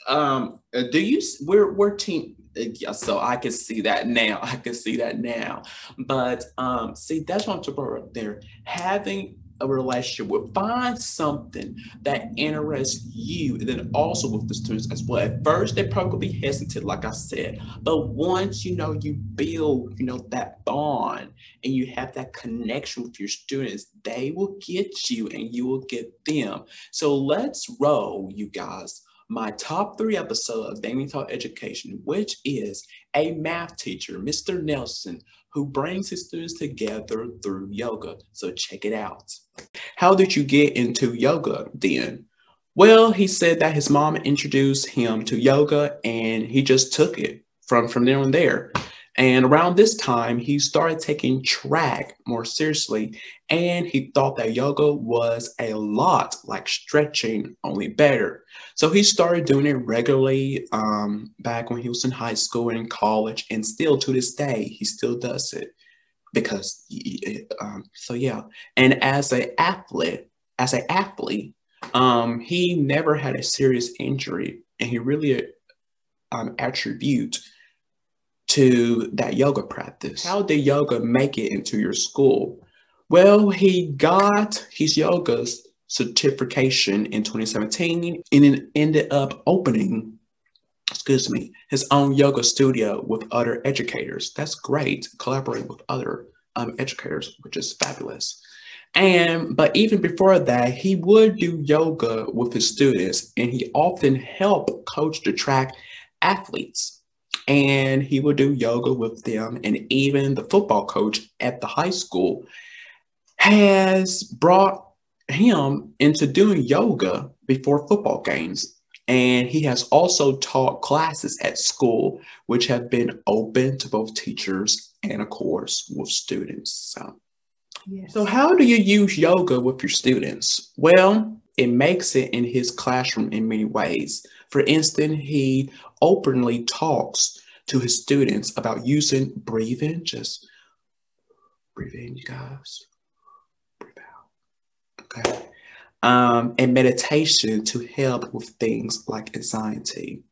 A: Um, do you? We're we're team. Yeah, so I can see that now. I can see that now. But um, see, that's what I'm talking about there. Having a relationship with. Find something that interests you, and then also with the students as well. At first, they probably hesitant, like I said, but once you know you build, you know, that bond and you have that connection with your students, they will get you and you will get them. So let's roll, you guys. my top three episode of Damian Taught Education, which is a math teacher, Mr. Nelson, who brings his students together through yoga. So check it out. How did you get into yoga then? Well, he said that his mom introduced him to yoga and he just took it from, from there and there. And around this time, he started taking track more seriously, and he thought that yoga was a lot like stretching, only better. So he started doing it regularly um, back when he was in high school and in college, and still to this day, he still does it because. Um, so yeah, and as an athlete, as an athlete, um, he never had a serious injury, and he really um, attribute to that yoga practice. How did yoga make it into your school? Well, he got his yoga certification in 2017 and it ended up opening, excuse me, his own yoga studio with other educators. That's great, collaborating with other um, educators, which is fabulous. And but even before that, he would do yoga with his students, and he often helped coach the track athletes and he would do yoga with them. And even the football coach at the high school has brought him into doing yoga before football games. And he has also taught classes at school, which have been open to both teachers and, of course, with students. So, yes. so how do you use yoga with your students? Well, it makes it in his classroom in many ways. For instance, he openly talks to his students about using breathing, just breathe in, you guys, breathe out. Okay. Um, and meditation to help with things like anxiety.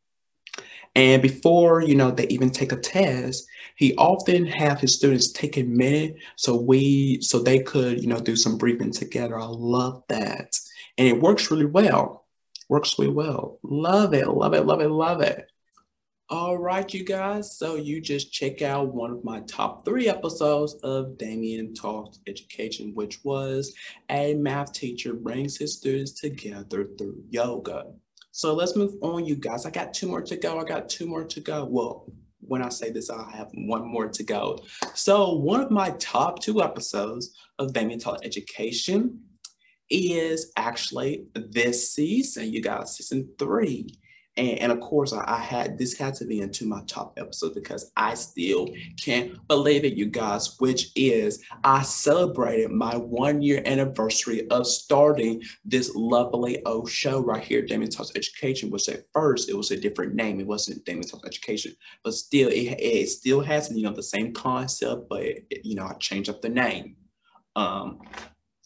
A: And before, you know, they even take a test, he often have his students take a minute so we so they could, you know, do some breathing together. I love that. And it works really well. Works really well. Love it, love it, love it, love it. All right, you guys. So you just check out one of my top three episodes of Damian Talks Education, which was a math teacher brings his students together through yoga. So let's move on, you guys. I got two more to go. I got two more to go. Well, when I say this, I have one more to go. So one of my top two episodes of Damian Talk Education is actually this season, you guys, season three. And, and of course, I, I, had this had to be into my top episode because I still can't believe it, you guys, which is I celebrated my one year anniversary of starting this lovely old show right here, Damian Talks Education, which at first it was a different name. It wasn't Damian Talks Education, but still, it, it still has, you know, the same concept, but, it, you know, I changed up the name. Um,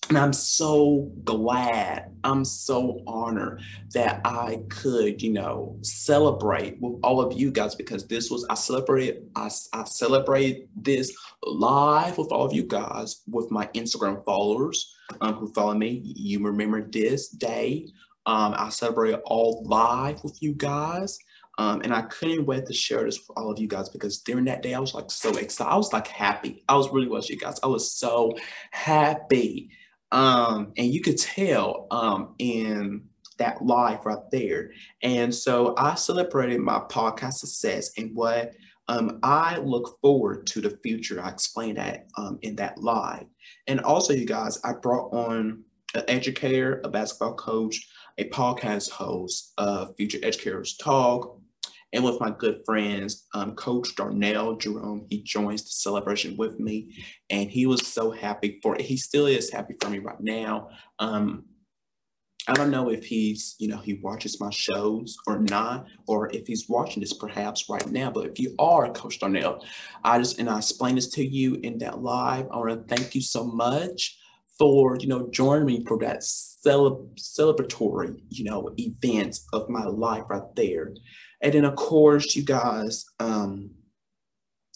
A: and I'm so glad, I'm so honored that I could, you know, celebrate with all of you guys because this was, I celebrate, I, I celebrate this live with all of you guys with my Instagram followers um, who follow me. You remember this day. Um, I celebrated all live with you guys. Um, and I couldn't wait to share this with all of you guys because during that day, I was like so excited. I was like happy. I was really was you guys. I was so happy um, and you could tell um, in that live right there. And so I celebrated my podcast success and what um, I look forward to the future. I explained that um, in that live. And also, you guys, I brought on an educator, a basketball coach, a podcast host, a Future Educators Talk, and with my good friends, um, Coach Darnell Jerome. He joins the celebration with me, and he was so happy for it. He still is happy for me right now. Um, I don't know if he's, you know, he watches my shows or not, or if he's watching this perhaps right now. But if you are Coach Darnell, I just and I explained this to you in that live. I want to thank you so much for you know joining me for that cele- celebratory you know event of my life right there and then of course, you guys, um,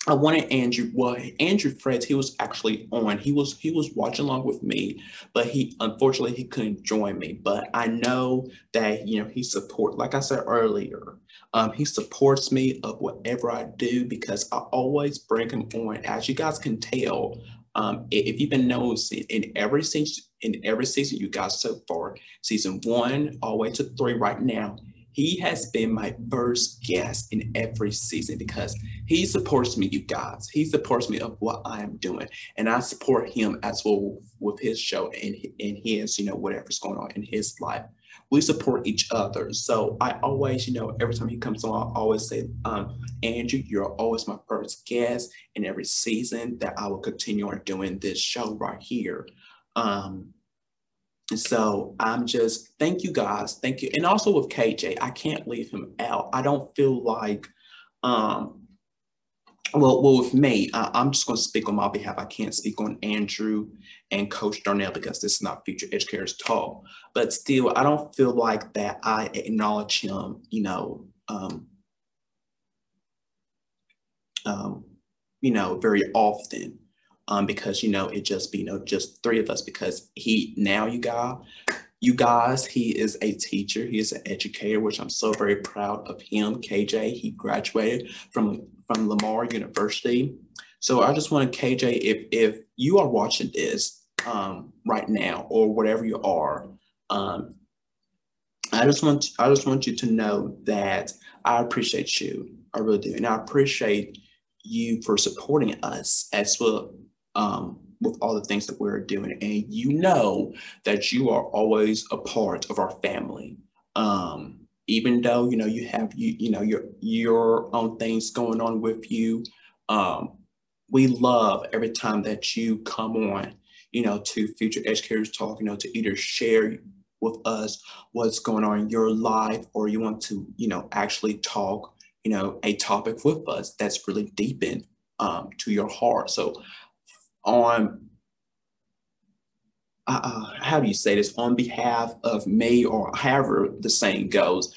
A: I wanted Andrew. Well, Andrew Freds, he was actually on. He was he was watching along with me, but he unfortunately he couldn't join me. But I know that you know he support. Like I said earlier, um, he supports me of whatever I do because I always bring him on. As you guys can tell, um, if you've been noticing in every season, in every season you guys so far, season one all the way to three right now, He has been my first guest in every season because he supports me, you guys. He supports me of what I am doing. And I support him as well with his show and, and his, you know, whatever's going on in his life. We support each other. So I always, you know, every time he comes on, I always say, um, Andrew, you're always my first guest in every season that I will continue on doing this show right here. Um, and so I'm just, thank you guys. Thank you. And also with KJ, I can't leave him out. I don't feel like, um, well, well, with me, I, I'm just going to speak on my behalf. I can't speak on Andrew and Coach Darnell because this is not Future Educators Talk. But still, I don't feel like that I acknowledge him, you know, um, um, you know, very often um, because you know it just be you know just three of us because he now you guys you guys he is a teacher he is an educator which i'm so very proud of him. Kj he graduated from from lamar university. So i just want to kj if if you are watching this um, right now or whatever you are um, i just want i just want you to know that i appreciate you. I really do. And i appreciate you for supporting us as well um, with all the things that we're doing. And you know that you are always a part of our family. Um, even though, you know, you have, you, you know, your, your own things going on with you. Um, we love every time that you come on, you know, to Future Educators Talk, you know, to either share with us what's going on in your life or you want to, you know, actually talk, you know, a topic with us that's really deep in um, to your heart. So on uh, uh, how do you say this? On behalf of me or however the saying goes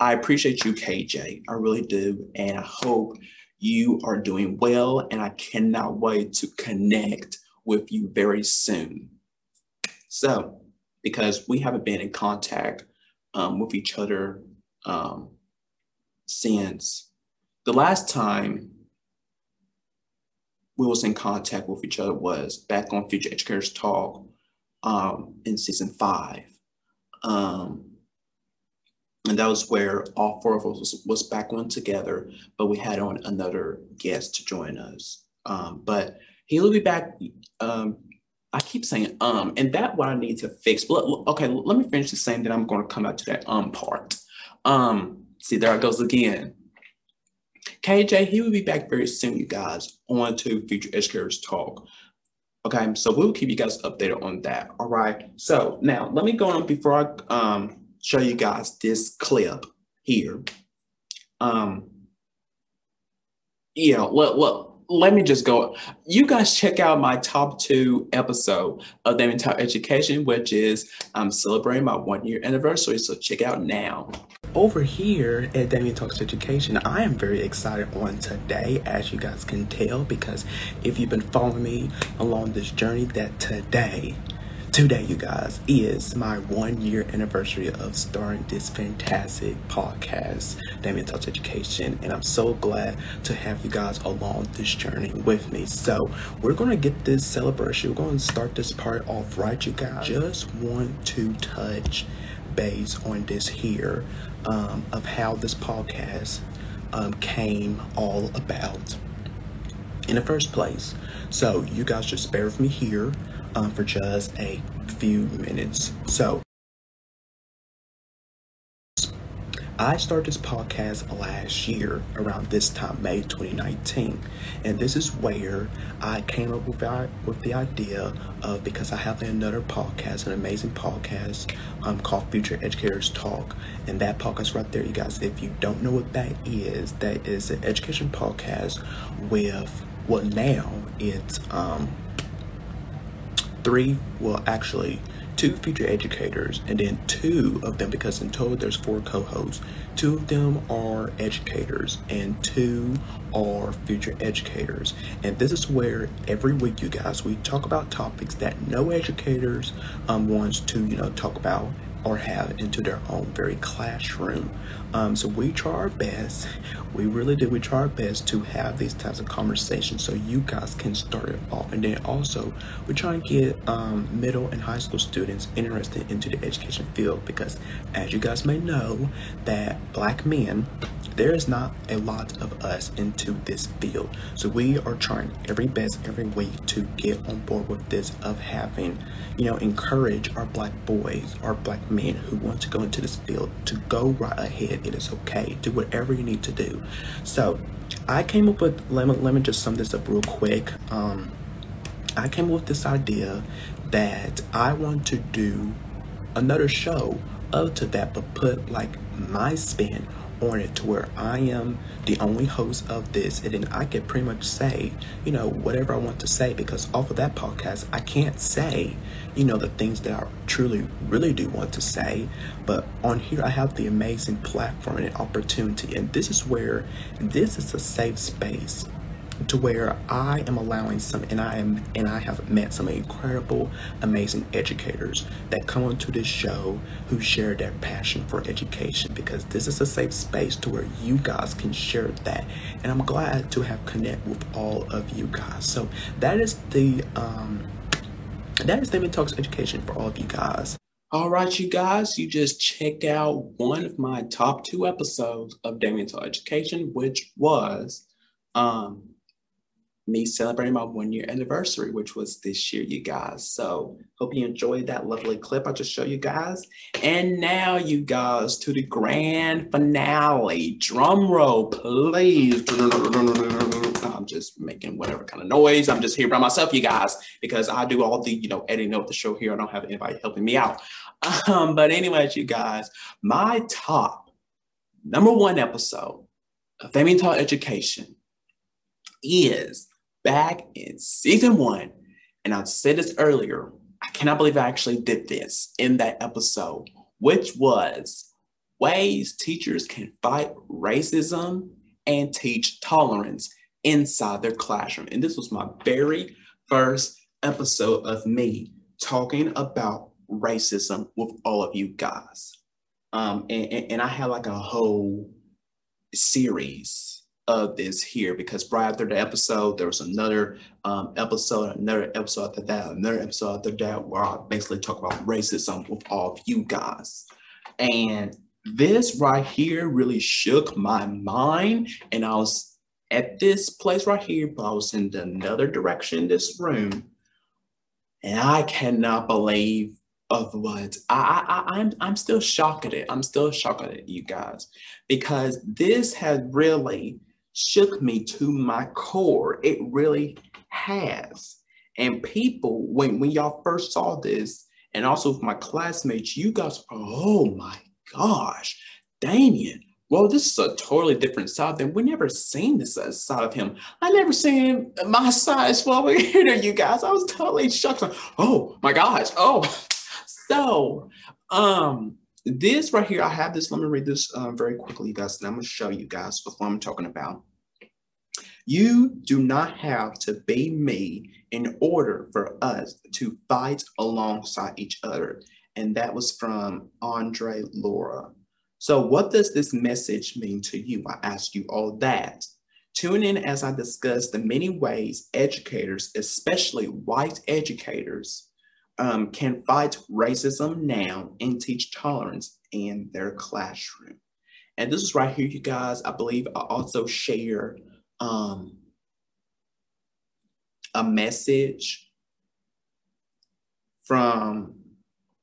A: i appreciate you kj i really do. And i hope you are doing well. And i cannot wait to connect with you very soon. So because we haven't been in contact um, with each other um, since the last time we was in contact with each other was back on Future Educators Talk um, in season five. Um, and that was where all four of us was, was, back on together, but we had on another guest to join us. Um, but he'll be back. Um, I keep saying um, and that what I need to fix. Okay, let me finish the same. Then I'm going to come out to that um part. Um, see, there it goes again. KJ, he will be back very soon, you guys, on to Future Educators Talk. Okay, so we'll keep you guys updated on that. All right. So now let me go on before I um, show you guys this clip here. Um, yeah, well, well, let me just go. You guys check out my top two episode of Damian Talk Education, which is I'm celebrating my one year anniversary. So check out now over here at Damian Talks Education, I am very excited on today, as you guys can tell, because if you've been following me along this journey, that today, today, you guys, is my one year anniversary of starting this fantastic podcast, Damian Talks Education, and I'm so glad to have you guys along this journey with me. So, we're to get this celebration, we're to start this part off right, you guys. Just want to touch base on this here um, of how this podcast um, came all about in the first place. So you guys just bear with me here um, for just a few minutes. So I started this podcast last year around this time, May 2019. And this is where I came up with, with the idea of because I have another podcast, an amazing podcast um, called Future Educators Talk. And that podcast right there, you guys, if you don't know what that is, that is an education podcast with, well, now it's um, three, well, actually, two future educators, and then two of them, because in total there's four co-hosts, two of them are educators and two are future educators. And this is where every week, you guys, we talk about topics that no educators um, wants to, you know, talk about or have into their own very classroom. Um, so we try our best
B: We really do. We try our best to have these types of conversations so you guys can start it off. And then also, we try and get um, middle and high school students interested into the education field because, as you guys may know, that black men, there is not a lot of us into this field. So we are trying every best every week to get on board with this of having, you know, encourage our black boys, our black men who want to go into this field to go right ahead. It is okay. Do whatever you need to do. So I came up with, let me, let me just sum this up real quick. Um, I came up with this idea that I want to do another show up to that, but put like my spin on it to where I am the only host of this and then I can pretty much say, you know, whatever I want to say because off of that podcast I can't say, you know, the things that I truly really do want to say. But on here I have the amazing platform and opportunity and this is where this is a safe space to where I am allowing some and I am and I have met some incredible amazing educators that come onto this show who share their passion for education because this is a safe space to where you guys can share that. And I'm glad to have connect with all of you guys. So that is the um that is Damian Talks Education for all of you guys.
A: All right, you guys, you just checked out one of my top two episodes of Damian Talk Education, which was um, me celebrating my one year anniversary, which was this year, you guys. So hope you enjoyed that lovely clip I just showed you guys. And now, you guys, to the grand finale. Drum roll, please. I'm just making whatever kind of noise. I'm just here by myself, you guys, because I do all the, you know, editing of the show here. I don't have anybody helping me out. Um, but anyways, you guys, my top number one episode of Talk Education is back in season one. And I said this earlier, I cannot believe I actually did this in that episode, which was ways teachers can fight racism and teach tolerance inside their classroom. And this was my very first episode of me talking about racism with all of you guys. Um, and, and, and I had like a whole series of this here because right after the episode, there was another um, episode, another episode after that, another episode after that, where I basically talk about racism with all of you guys. And this right here really shook my mind. And I was at this place right here, but I was in another direction, this room. And I cannot believe of what I, I I'm I'm still shocked at it. I'm still shocked at it, you guys, because this has really shook me to my core. It really has. And people, when, when y'all first saw this, and also with my classmates, you guys, oh my gosh, Damian, well, this is a totally different side than we never seen this side of him. I never seen my side as well here, you guys. I was totally shocked. Oh my gosh. Oh, so um, this right here, I have this. Let me read this uh, very quickly, you guys, and I'm going to show you guys what I'm talking about. You do not have to be me in order for us to fight alongside each other. And that was from Audre Lorde. So, what does this message mean to you? I ask you all that. Tune in as I discuss the many ways educators, especially white educators, um, can fight racism now and teach tolerance in their classroom. And this is right here, you guys. I believe I also share um, a message from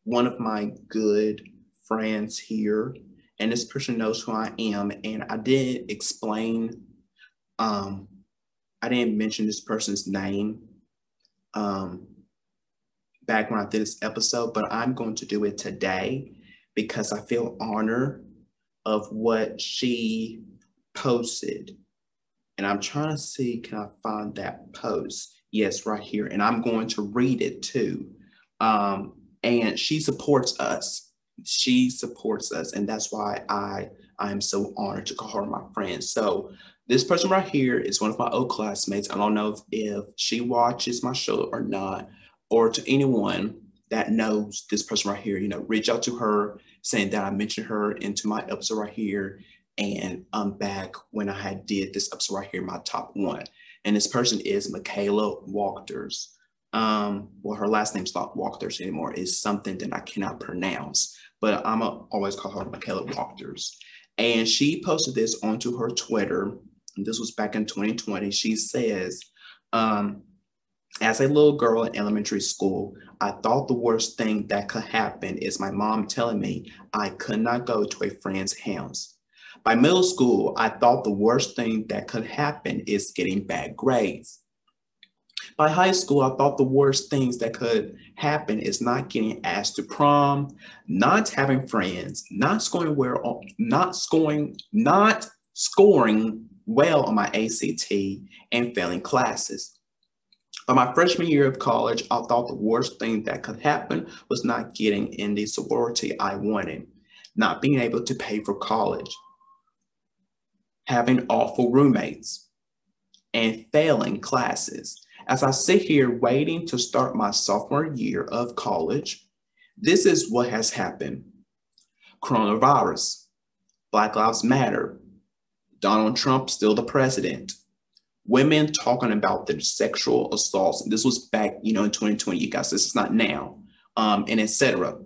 A: one of my good friends here. And this person knows who I am. And I did explain, um, I didn't mention this person's name um, back when I did this episode, but I'm going to do it today because I feel honored of what she posted and I'm trying to see, can I find that post? Yes, right here. And I'm going to read it too. Um, and she supports us. She supports us. And that's why I, I am so honored to call her my friend. So this person right here is one of my old classmates. I don't know if, if she watches my show or not, or to anyone that knows this person right here, you know, reach out to her saying that I mentioned her into my episode right here and I'm back when I had did this episode right here, my top one. And this person is Michaela Walters. Um, well, her last name's not Walters anymore. It's something that I cannot pronounce, but I'm a, always call her Michaela Walters. And she posted this onto her Twitter. this was back in 2020. She says, um, as a little girl in elementary school, I thought the worst thing that could happen is my mom telling me I could not go to a friend's house. By middle school, I thought the worst thing that could happen is getting bad grades. By high school, I thought the worst things that could happen is not getting asked to prom, not having friends, not scoring well, not scoring, not scoring well on my ACT, and failing classes. By my freshman year of college, I thought the worst thing that could happen was not getting in the sorority I wanted, not being able to pay for college, having awful roommates, and failing classes. As I sit here waiting to start my sophomore year of college, this is what has happened. Coronavirus, Black Lives Matter, Donald Trump still the president, women talking about their sexual assaults. This was back, you know, in 2020, you guys, this is not now, um, and etc.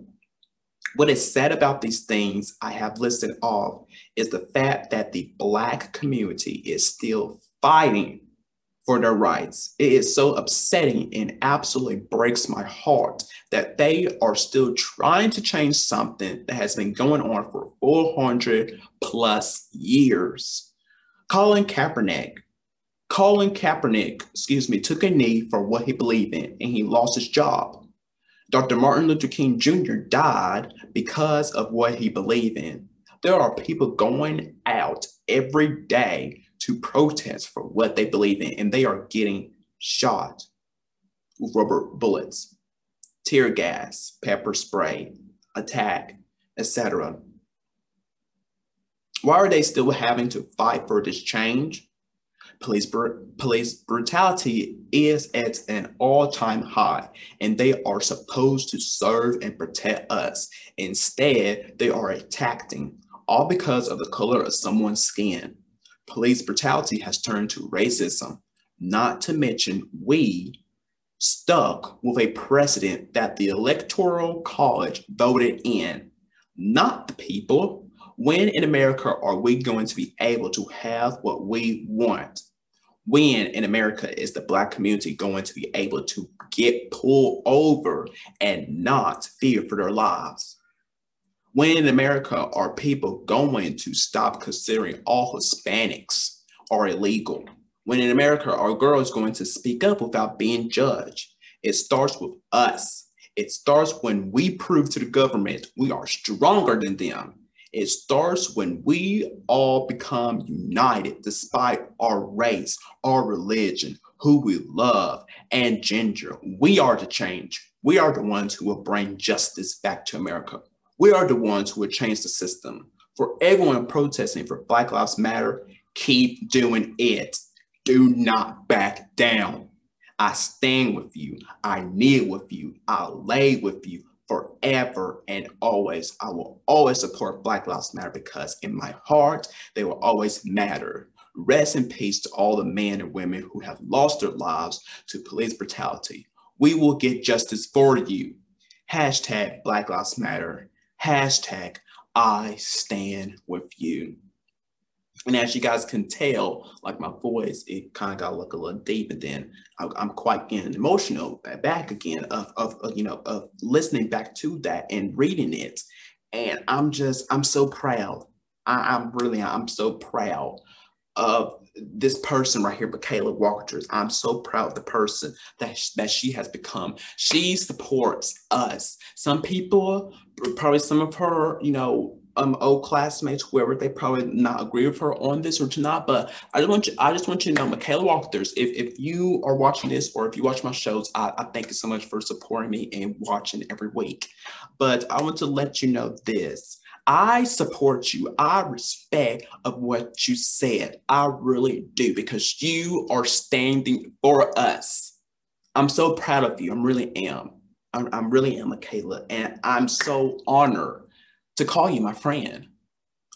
A: What is said about these things I have listed off is the fact that the Black community is still fighting for their rights. It is so upsetting and absolutely breaks my heart that they are still trying to change something that has been going on for 400 plus years. Colin Kaepernick, Colin Kaepernick, excuse me, took a knee for what he believed in and he lost his job. Dr. Martin Luther King Jr. died because of what he believed in. There are people going out every day to protest for what they believe in, and they are getting shot with rubber bullets, tear gas, pepper spray, attack, etc. Why are they still having to fight for this change? Police, br- police brutality is at an all-time high and they are supposed to serve and protect us. Instead they are attacking all because of the color of someone's skin. Police brutality has turned to racism. Not to mention we stuck with a precedent that the electoral college voted in not the people. When in America are we going to be able to have what we want? When in America is the Black community going to be able to get pulled over and not fear for their lives? When in America are people going to stop considering all Hispanics are illegal? When in America are girls going to speak up without being judged? It starts with us. It starts when we prove to the government we are stronger than them it starts when we all become united despite our race, our religion, who we love, and gender. We are the change. We are the ones who will bring justice back to America. We are the ones who will change the system. For everyone protesting for Black Lives Matter, keep doing it. Do not back down. I stand with you. I kneel with you. I lay with you forever and always. I will always support Black Lives Matter because in my heart, they will always matter. Rest in peace to all the men and women who have lost their lives to police brutality. We will get justice for you. Hashtag Black Lives Matter. Hashtag I stand with you. And as you guys can tell, like my voice, it kind of got like a little deep, and then I, am quite getting emotional back again of, of, of, you know of listening back to that and reading it, and I'm just I'm so proud. I, I'm really I'm so proud of this person right here, Michaela Walters. I'm so proud of the person that, that she has become. She supports us. Some people, probably some of her, you know, um old classmates, whoever they probably not agree with her on this or not. But I just want you, I just want you to know, Michaela Walters, if if you are watching this or if you watch my shows, I, I thank you so much for supporting me and watching every week. But I want to let you know this. I support you. I respect of what you said. I really do because you are standing for us. I'm so proud of you. I'm really am. I'm, I'm really am, Michaela, and I'm so honored to call you my friend.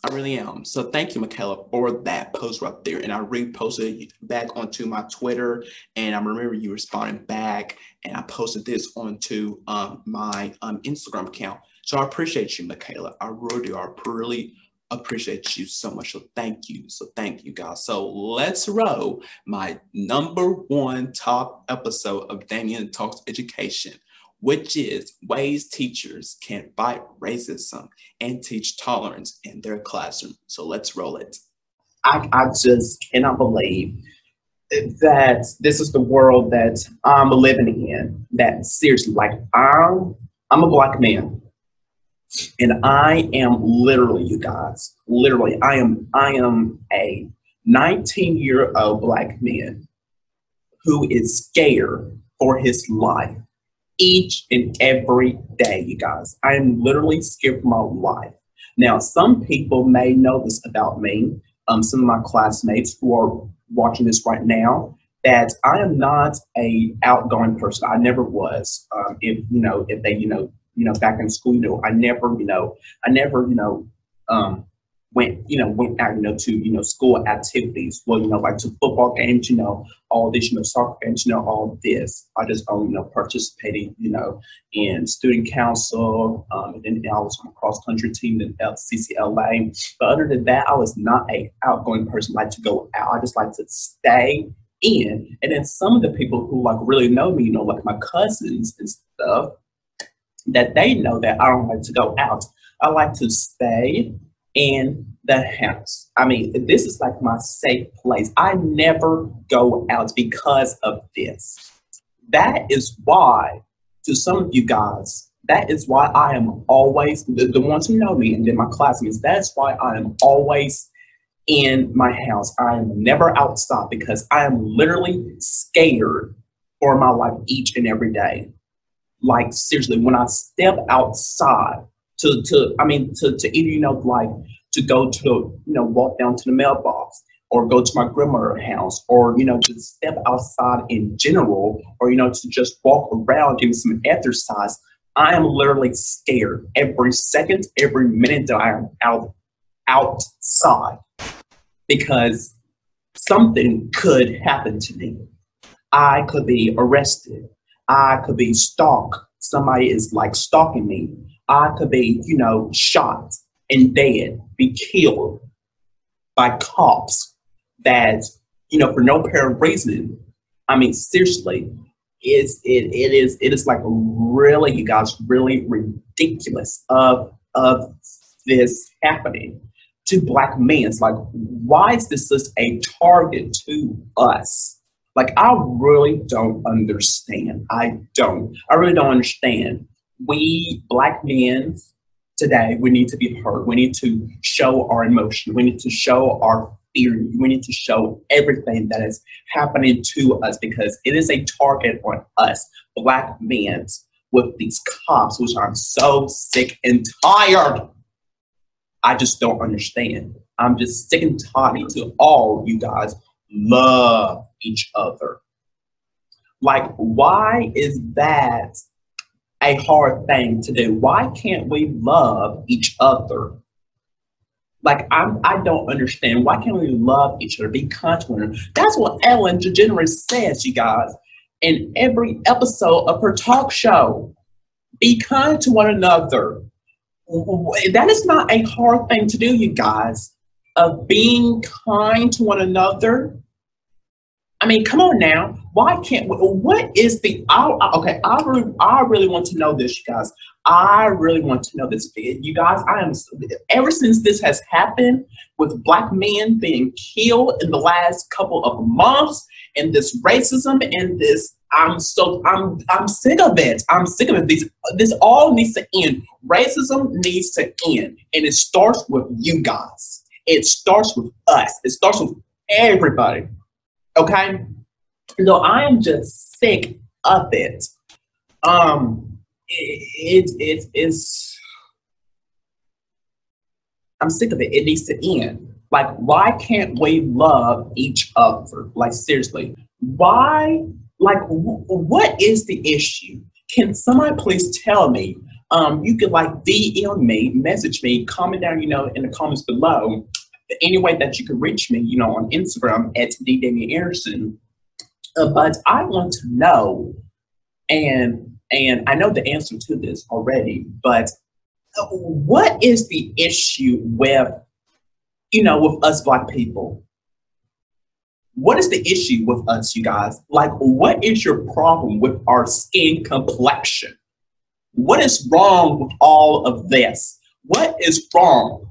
A: I really am. So thank you, Michaela, for that post right there. And I reposted it back onto my Twitter, and I remember you responding back, and I posted this onto um, my um, Instagram account. So I appreciate you, Michaela. I really do. I really appreciate you so much. So thank you. So thank you, guys. So let's roll my number one top episode of Damian Talks Education which is ways teachers can fight racism and teach tolerance in their classroom. So let's roll it.
B: I, I just cannot believe that this is the world that I'm living in. That seriously, like I'm, I'm a black man, and I am literally, you guys, literally, I am, I am a 19 year old black man who is scared for his life each and every day, you guys. I am literally scared for my life. Now, some people may know this about me, um, some of my classmates who are watching this right now, that I am not a outgoing person. I never was. Um, if you know, if they, you know, you know, back in school, you know, I never, you know, I never, you know, um, went, you know, went out, you know, to, you know, school activities. Well, you know, like to football games, you know, all this, you know, soccer games, you know, all this. I just, um, you know, participating, you know, in student council, um, and then I was on a cross country team in CCLA. But other than that, I was not a outgoing person, like to go out. I just like to stay in. And then some of the people who like really know me, you know, like my cousins and stuff, that they know that I don't like to go out. I like to stay in the house. I mean, this is like my safe place. I never go out because of this. That is why, to some of you guys, that is why I am always, the, the ones who know me and then my classmates, that's why I am always in my house. I am never outside because I am literally scared for my life each and every day. Like seriously, when I step outside, to to I mean to to either you know like to go to you know walk down to the mailbox or go to my grandmother's house or you know to step outside in general or you know to just walk around doing some exercise. I am literally scared every second every minute that i am out outside because something could happen to me. I could be arrested. I could be stalked. Somebody is like stalking me I could be, you know, shot and dead, be killed by cops that, you know, for no apparent reason. I mean, seriously, it's it, it is it is like really, you guys, really ridiculous of of this happening to black men. It's like, why is this just a target to us? Like, I really don't understand. I don't. I really don't understand we black men today we need to be heard we need to show our emotion. We need to show our fear. We need to show everything that is happening to us because it is a target on us black men with these cops which i'm so sick and tired. I just don't understand. I'm just sick and tired to all you guys love each other. Like why is that a hard thing to do. Why can't we love each other? Like I'm, I don't understand. Why can't we love each other? Be kind to one another. That's what Ellen DeGeneres says, you guys, in every episode of her talk show. Be kind to one another. That is not a hard thing to do, you guys. Of being kind to one another I mean, come on now. Why can't? we, What is the? I, okay, I really, I really want to know this, you guys. I really want to know this. You guys, I am. Ever since this has happened with black men being killed in the last couple of months, and this racism and this, I'm so, I'm, I'm sick of it. I'm sick of it. This, this all needs to end. Racism needs to end, and it starts with you guys. It starts with us. It starts with everybody. Okay? So I am just sick of it. Um it, it, it it's I'm sick of it. It needs to end. Like, why can't we love each other? Like, seriously, why? Like, what is the issue? Can somebody please tell me Um, you could like DM me, message me, comment down, you know, in the comments below. Any way that you can reach me, you know, on Instagram at D Damian Anderson. But I want to know, and and I know the answer to this already, but what is the issue with, you know, with us black people? What is the issue with us, you guys? Like, what is your problem with our skin complexion? What is wrong with all of this? What is wrong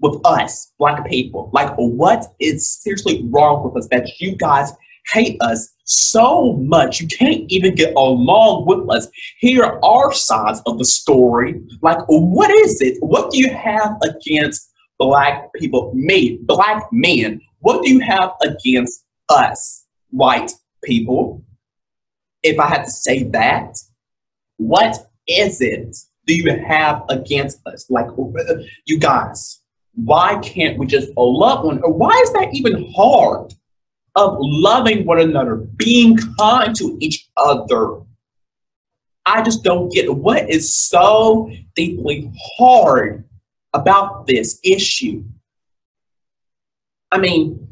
B: with us, black people? Like, what is seriously wrong with us that you guys hate us so much you can't even get along with us. Here are sides of the story. Like, what is it? What do you have against black people? Me, black men. What do you have against us, white people? If I had to say that, what is it do you have against us? Like, you guys, why can't we just love one? Or why is that even hard? Of loving one another, being kind to each other. I just don't get what is so deeply hard about this issue. I mean,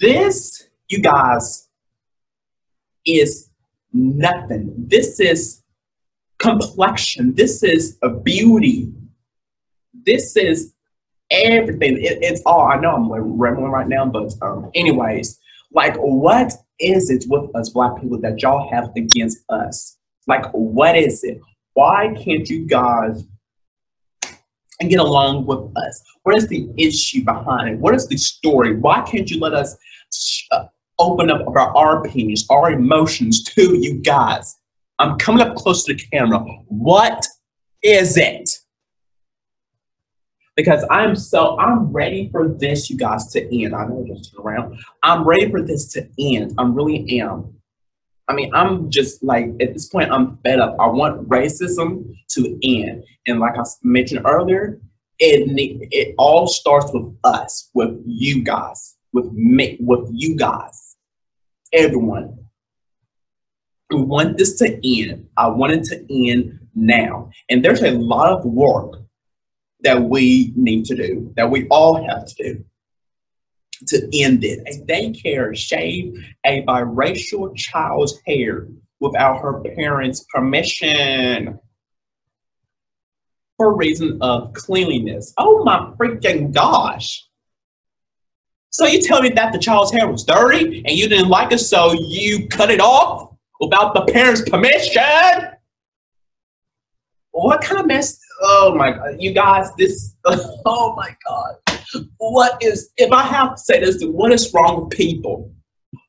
B: this, you guys, is nothing. This is complexion. This is a beauty. This is everything. It, it's all. I know I'm like rambling right now, but um, anyways, like, what is it with us black people that y'all have against us? Like, what is it? Why can't you guys get along with us? What is the issue behind it? What is the story? Why can't you let us uh, open up about our opinions, our emotions to you guys? I'm coming up close to the camera. What is it? Because I'm so I'm ready for this, you guys, to end. I know I just turn around. I'm ready for this to end. I really am. I mean, I'm just like at this point, I'm fed up. I want racism to end, and like I mentioned earlier, it it all starts with us, with you guys, with me, with you guys, everyone. We want this to end. I want it to end now, and there's a lot of work that we need to do, that we all have to do to end it. A daycare shave a biracial child's hair without her parents' permission for reason of cleanliness. Oh my freaking gosh. So you tell me that the child's hair was dirty and you didn't like it, so you cut it off without the parents' permission? What kind of mess oh my god, you guys, this, oh my god. What is, if I have to say this, what is wrong with people?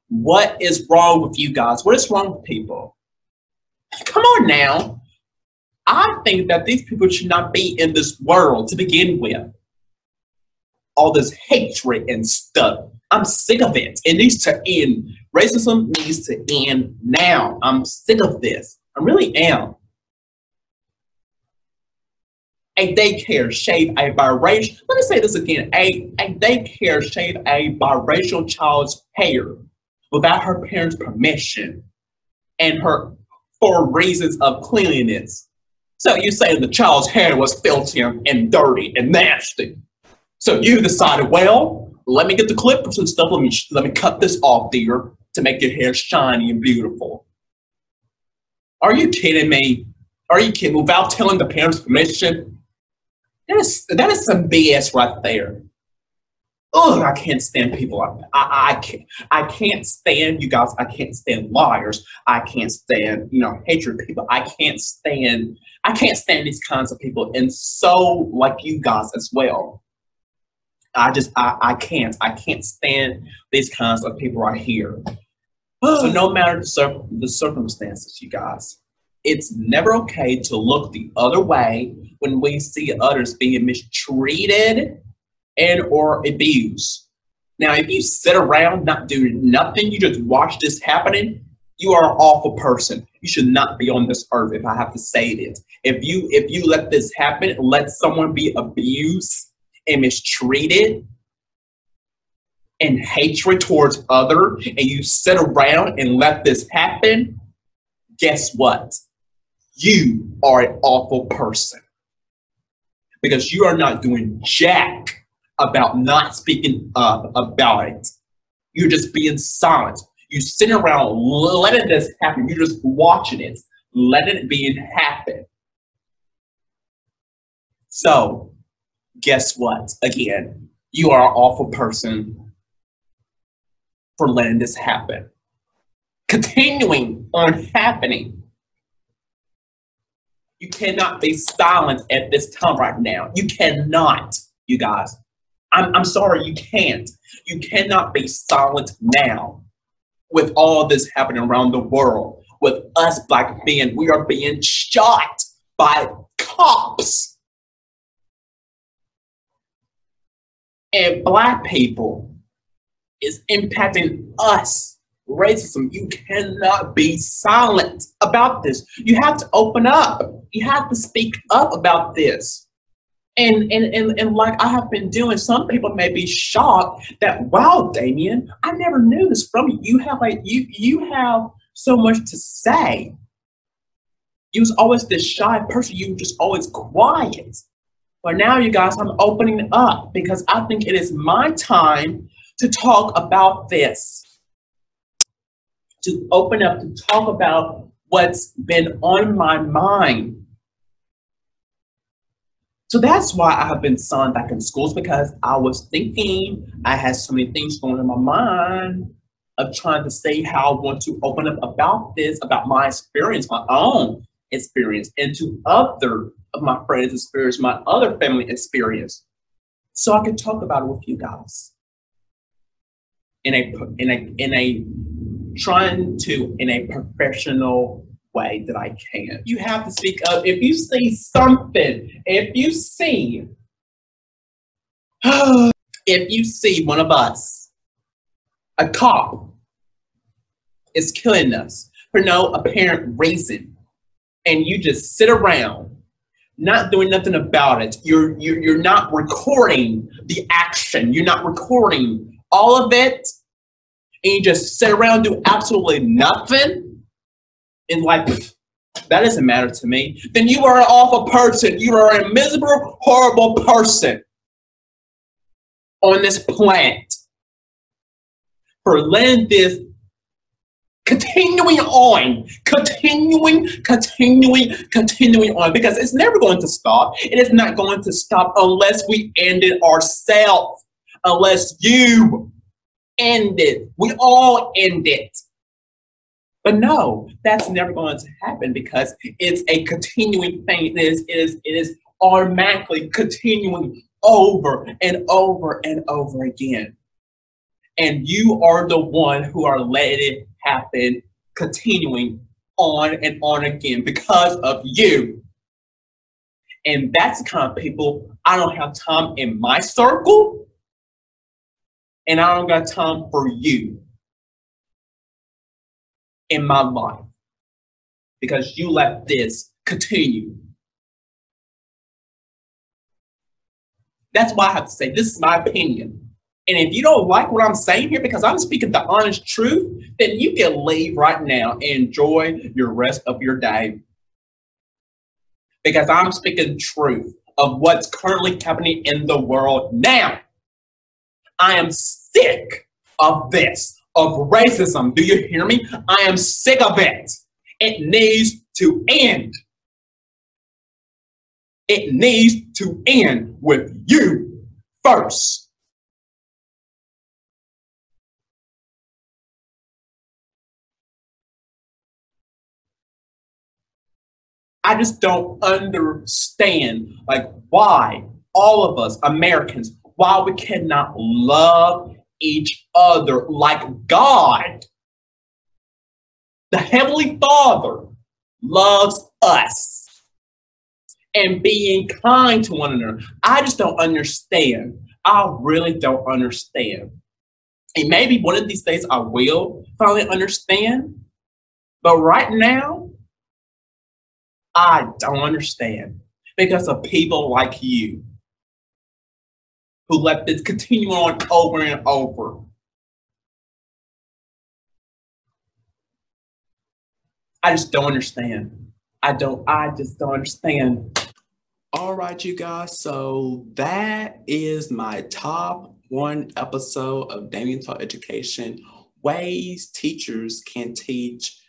B: What is wrong with you guys? What is wrong with people? Come on now. I think that these people should not be in this world to begin with. All this hatred and stuff. I'm sick of it. It needs to end. Racism needs to end now. I'm sick of this. I really am a daycare shave a biracial, let me say this again, a, a daycare shave a biracial child's hair without her parents' permission and her for reasons of cleanliness. So you say the child's hair was filthy and dirty and nasty. So you decided, well, let me get the clippers and stuff. Let me let me cut this off, dear, to make your hair shiny and beautiful. Are you kidding me? Are you kidding? Without telling the parents' permission, that is that is some BS right there. Oh, I can't stand people. I, I can't. I can't stand you guys. I can't stand liars. I can't stand you know hatred people. I can't stand. I can't stand these kinds of people, and so like you guys as well. I just I, I can't. I can't stand these kinds of people right here. so no matter the, cir- the circumstances, you guys, it's never okay to look the other way when we see others being mistreated and or abused. Now, if you sit around not doing nothing, you just watch this happening, you are an awful person. You should not be on this earth if I have to say it. If you if you let this happen, let someone be abused and mistreated and hatred towards other and you sit around and let this happen, guess what? You are an awful person because you are not doing jack about not speaking up about it. You're just being silent. You sit around letting this happen. You're just watching it, letting it be happen. So, guess what? Again, you are an awful person for letting this happen. Continuing on happening. You cannot be silent at this time right now. You cannot, you guys. I'm, I'm sorry, you can't. You cannot be silent now with all this happening around the world. With us black men, we are being shot by cops. And black people is impacting us. Racism, you cannot be silent about this. You have to open up. You have to speak up about this. And, and, and, and like I have been doing, some people may be shocked that, wow, Damian, I never knew this from you. You have like you you have so much to say. You was always this shy person, you just always quiet. But now you guys, I'm opening up because I think it is my time to talk about this. To open up, to talk about what's been on my mind. So that's why I have been signed back in schools because I was thinking I had so many things going in my mind of trying to say how I want to open up about this, about my experience, my own experience, and to other of my friends' experience, my other family experience, so I can talk about it with you guys in a in a in a trying to in a professional way that I can. You have to speak up. If you see something, if you see, if you see one of us, a cop, is killing us for no apparent reason, and you just sit around not doing nothing about it. You're, you're, you're not recording the action. You're not recording all of it. And you just sit around do absolutely nothing in life that doesn't matter to me, then you are an awful person. You are a miserable, horrible person on this planet for letting this continuing on, continuing, continuing, continuing on, because it's never going to stop. It is not going to stop unless we end it ourselves, unless you end it. We all end it. But no, that's never going to happen because it's a continuing thing. It is, it is, it is automatically continuing over and over and over again. And you are the one who are letting it happen, continuing on and on again because of you. And that's the kind of people I don't have time in my circle, and I don't got time for you in my life because you let this continue. That's why I have to say this is my opinion. And if you don't like what I'm saying here because I'm speaking the honest truth, then you can leave right now and enjoy your rest of your day. Because I'm speaking truth of what's currently happening in the world now. I am sick of this of racism. Do you hear me? I am sick of it. It needs to end. It needs to end with you first. I just don't understand like why all of us Americans, why we cannot love each other like God. The Heavenly Father loves us and being kind to one another. I just don't understand. I really don't understand. And maybe one of these days I will finally understand. But right now, I don't understand because of people like you who let this continue on over and over. I just don't understand.
A: I don't, I just don't understand. All right, you guys. So that is my top one episode of Damian Talk Education ways teachers can teach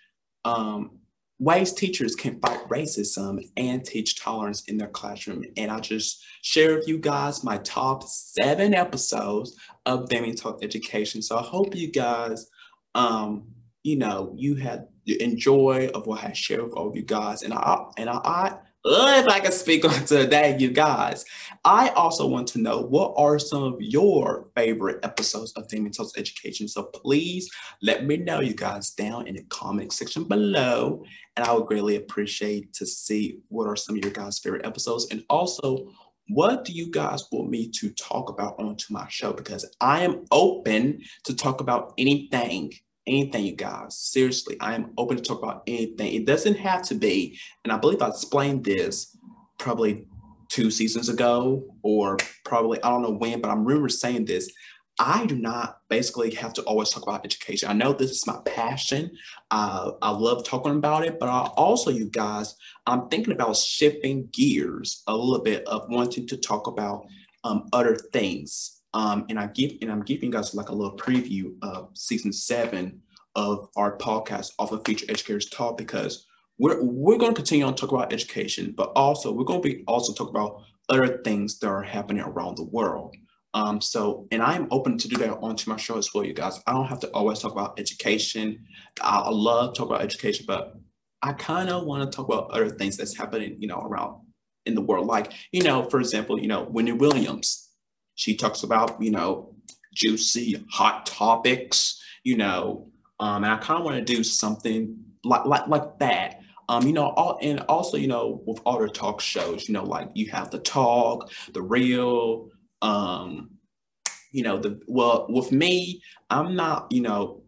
A: um, ways teachers can fight racism and teach tolerance in their classroom. And I'll just share with you guys my top seven episodes of Damian Talk Education. So I hope you guys, um, you know, you had enjoy of what I shared with all of you guys. And I and I, if I can speak on today, you guys. I also want to know what are some of your favorite episodes of Damian Talks Education. So please let me know, you guys, down in the comment section below. And I would greatly appreciate to see what are some of your guys' favorite episodes. And also, what do you guys want me to talk about onto my show? Because I am open to talk about anything anything, you guys. Seriously, I am open to talk about anything. It doesn't have to be, and I believe I explained this probably two seasons ago, or probably I don't know when, but I'm remember saying this. I do not basically have to always talk about education. I know this is my passion. Uh, I love talking about it, but I also, you guys, I'm thinking about shifting gears a little bit of wanting to talk about um, other things um, and I give and I'm giving guys like a little preview of season seven of our podcast off of Future Educators Talk because we're we're going to continue on talk about education, but also we're going to be also talk about other things that are happening around the world. Um, so, and I'm open to do that onto my show as well, you guys. I don't have to always talk about education. I, I love talk about education, but I kind of want to talk about other things that's happening, you know, around in the world. Like, you know, for example, you know, Wendy Williams, she talks about, you know, juicy, hot topics, you know, um, and I kind of want to do something like, like, like that. Um, you know, all, and also, you know, with all the talk shows, you know, like you have the talk, the real, um, you know, the, well, with me, I'm not, you know,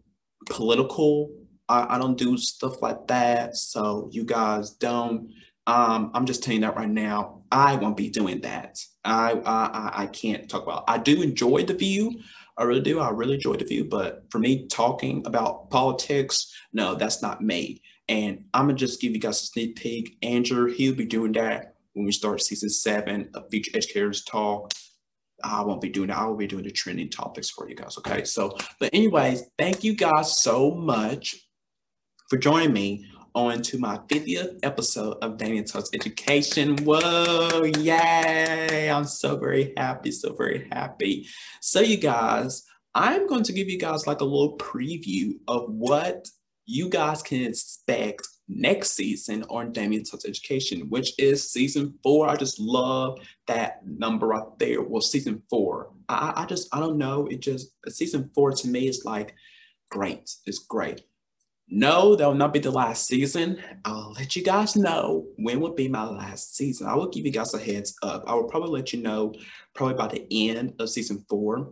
A: political. I, I don't do stuff like that. So you guys don't, um, I'm just telling you that right now. I won't be doing that. I, I I can't talk about. I do enjoy the view. I really do. I really enjoy the view. But for me, talking about politics, no, that's not me. And I'm gonna just give you guys a sneak peek. Andrew, he'll be doing that when we start season seven of Future Educators Talk. I won't be doing that. I will be doing the trending topics for you guys. Okay. So, but anyways, thank you guys so much for joining me on to my 50th episode of Damian Talks Education. Whoa, yay! I'm so very happy, so very happy. So, you guys, I'm going to give you guys like a little preview of what you guys can expect next season on Damian Talks Education, which is season four. I just love that number right there. Well, season four. I, I just, I don't know. It just, season four to me is like great. It's great. No, that will not be the last season. I'll let you guys know when will be my last season. I will give you guys a heads up. I will probably let you know probably by the end of season four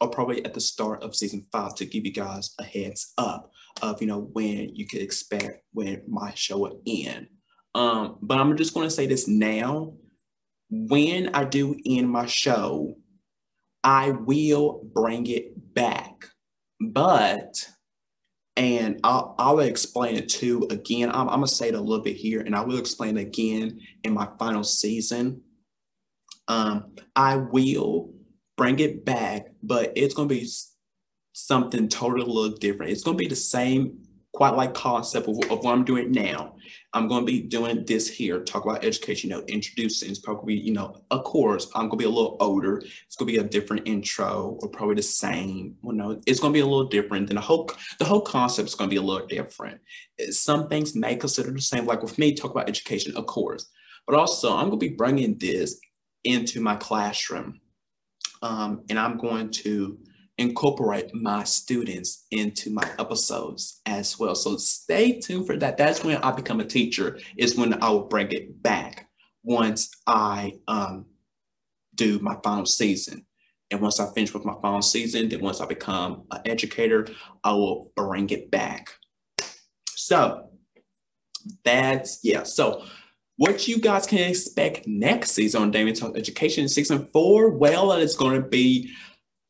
A: or probably at the start of season five to give you guys a heads up of you know when you could expect when my show will end. Um, but I'm just going to say this now. When I do end my show, I will bring it back. But and I'll, I'll explain it too again. I'm, I'm, gonna say it a little bit here, and I will explain it again in my final season. Um, I will bring it back, but it's gonna be something totally little different. It's gonna be the same quite like concept of, of, what I'm doing now. I'm going to be doing this here, talk about education, you know, introducing, it's probably, you know, of course, I'm going to be a little older. It's going to be a different intro or probably the same, you know, it's going to be a little different. Then the whole, the whole concept is going to be a little different. Some things may consider the same, like with me, talk about education, of course, but also I'm going to be bringing this into my classroom. Um, and I'm going to incorporate my students into my episodes as well. So stay tuned for that. That's when I become a teacher, is when I will bring it back once I um, do my final season. And once I finish with my final season, then once I become an educator, I will bring it back. So that's, yeah. So what you guys can expect next season on Damian Talk Education season four, well, it's going to be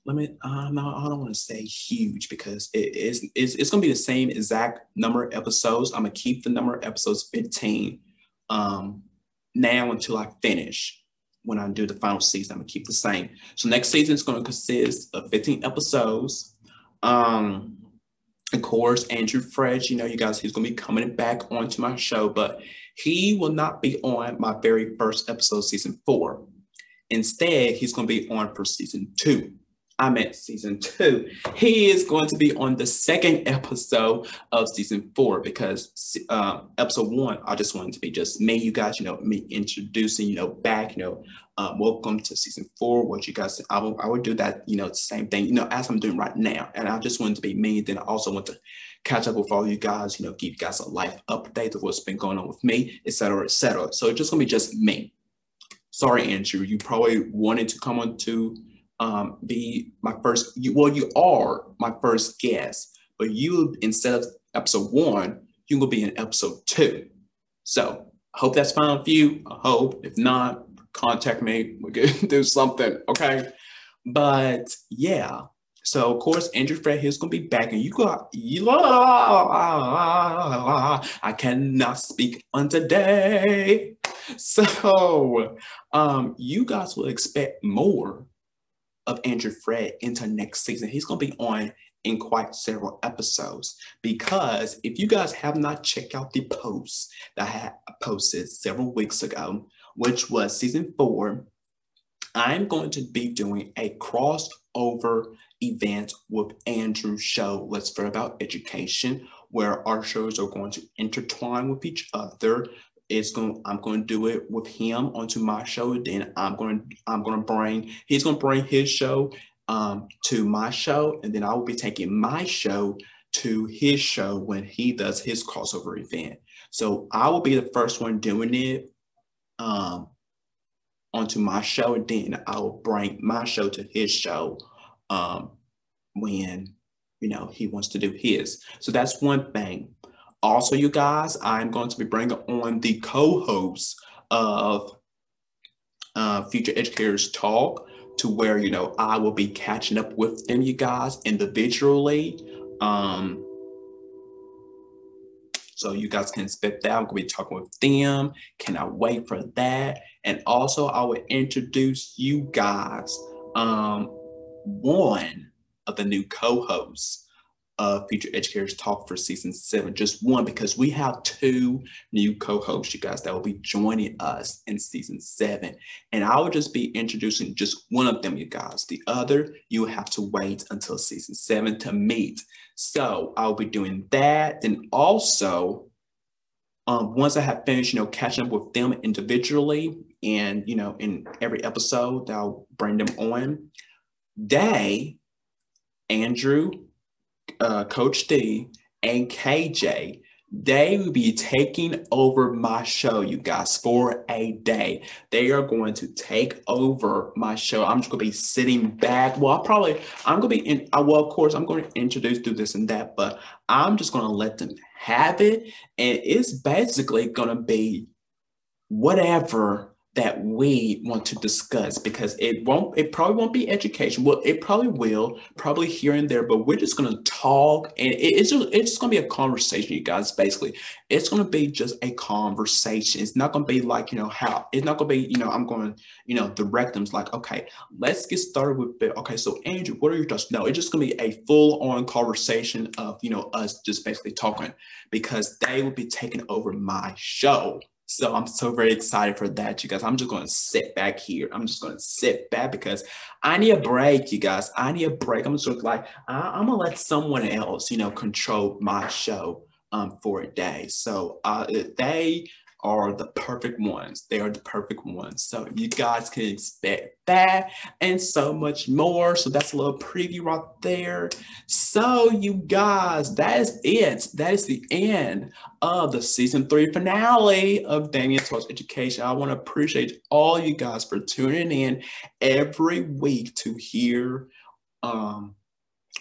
A: let me uh, no, I don't want to say huge because it is it's, it's, going to be the same exact number of episodes. I'm gonna keep the number of episodes 15, um, now until I finish. When I do the final season, I'm gonna keep the same. So next season is gonna consist of 15 episodes. Um, of course, Andrew Fred, you know, you guys, he's gonna be coming back onto my show, but he will not be on my very first episode, season four. Instead, he's gonna be on for season two. I meant season two. He is going to be on the second episode of season four because um, episode one, I just wanted to be just me, you guys, you know, me introducing, you know, back, you know, um, welcome to season four. What you guys, I will, I would do that, you know, same thing, you know, as I'm doing right now. And I just wanted to be me. Then I also want to catch up with all you guys, you know, give you guys a life update of what's been going on with me, etc., etc. So it's just gonna be just me. Sorry, Andrew, you probably wanted to come on to um, be my first, you, well, you are my first guest, but you, instead of episode one, you will be in episode two. So I hope that's fine with you. I hope. If not, contact me. We can do something, okay? But yeah. So of course, Andrew Fred is gonna be back, and you got you. I cannot speak on today. So um, you guys will expect more of Andrew Fred into next season. He's going to be on in quite several episodes because if you guys have not checked out the post that I had posted several weeks ago, which was season four, I'm going to be doing a crossover event with Andrew's show, Let's Fair About Education, where our shows are going to intertwine with each other it's going I'm going to do it with him onto my show. Then I'm going to I'm going to bring he's going to bring his show um, to my show, and then I will be taking my show to his show when he does his crossover event. So I will be the first one doing it um, onto my show, and then I will bring my show to his show um, when you know he wants to do his. So that's one thing. Also, you guys, I'm going to be bringing on the co-host of uh, Future Educators Talk to where, you know, I will be catching up with them, you guys, individually. Um, so you guys can expect that. I'm going to be talking with them. Cannot wait for that. And also, I will introduce you guys um, one of the new co-hosts of Future Educators Talk for season seven. Just one, because we have two new co-hosts, you guys, that will be joining us in season seven. And I will just be introducing just one of them, you guys. The other, you have to wait until season seven to meet. So I'll be doing that. And also, um, once I have finished, you know, catching up with them individually and, you know, in every episode, I'll bring them on. They, Andrew, uh, Coach D and KJ, they will be taking over my show, you guys, for a day. They are going to take over my show. I'm just to be sitting back. Well, I probably, I'm to be in, well, of course, I'm going to introduce, do this and that, but I'm just to let them have it. And it's basically to be whatever that we want to discuss because it won't it probably won't be education. Well it probably will probably here and there but we're just going to talk and it, it's just it's just going to be a conversation you guys basically. It's going to be just a conversation. It's not going to be like you know how it's not going to be you know i'm going to you know direct them. Like okay let's get started with it. Okay so andrew what are your thoughts? No it's just going to be a full-on conversation of you know us just basically talking because they will be taking over my show so I'm so very excited for that, you guys. I'm just to sit back here. I'm just to sit back because I need a break, you guys. I need a break. I'm just like, I, am to let someone else, you know, control my show um, for a day. So uh, they are the perfect ones. They are the perfect ones. So you guys can expect that and so much more. So that's a little preview right there. So you guys, that is it. That is the end of the season three finale of Damian Talks Education. I want to appreciate all you guys for tuning in every week to hear um,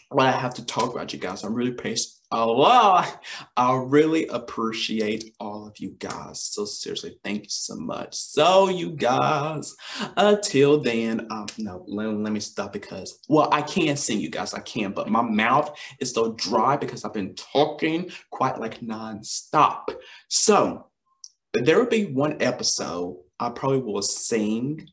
A: what I have to talk about, you guys. I'm really patient a lot. I really appreciate all of you guys. So seriously, thank you so much. So you guys, until then, um, no, let, let me stop because, well, I can't sing you guys, I can, but my mouth is so dry because I've been talking quite like nonstop. So there will be one episode I probably will sing,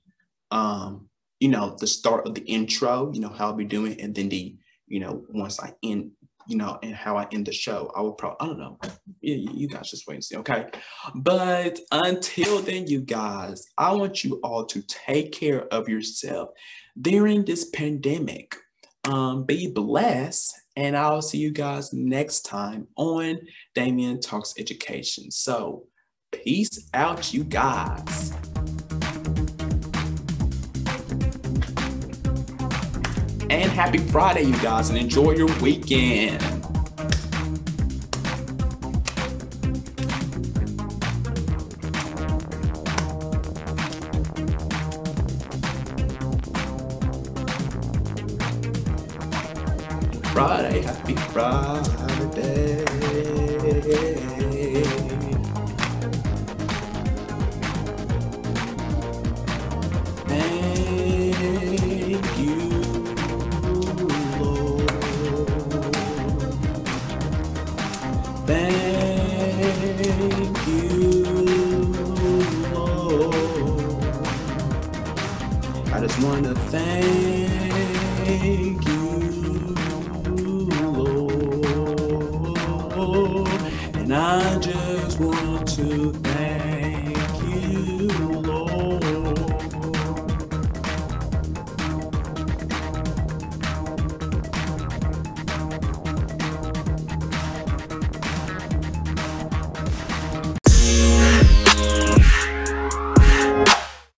A: um, you know, the start of the intro, you know, how I'll be doing, and then the, you know, once I end, you know, and how I end the show, I will probably, I don't know. You, you guys just wait and see, okay? But until then, you guys, I want you all to take care of yourself during this pandemic. Um, be blessed, and I'll see you guys next time on Damian Talks Education. So, peace out, you guys. And happy Friday, you guys, and enjoy your weekend. Friday, happy Friday.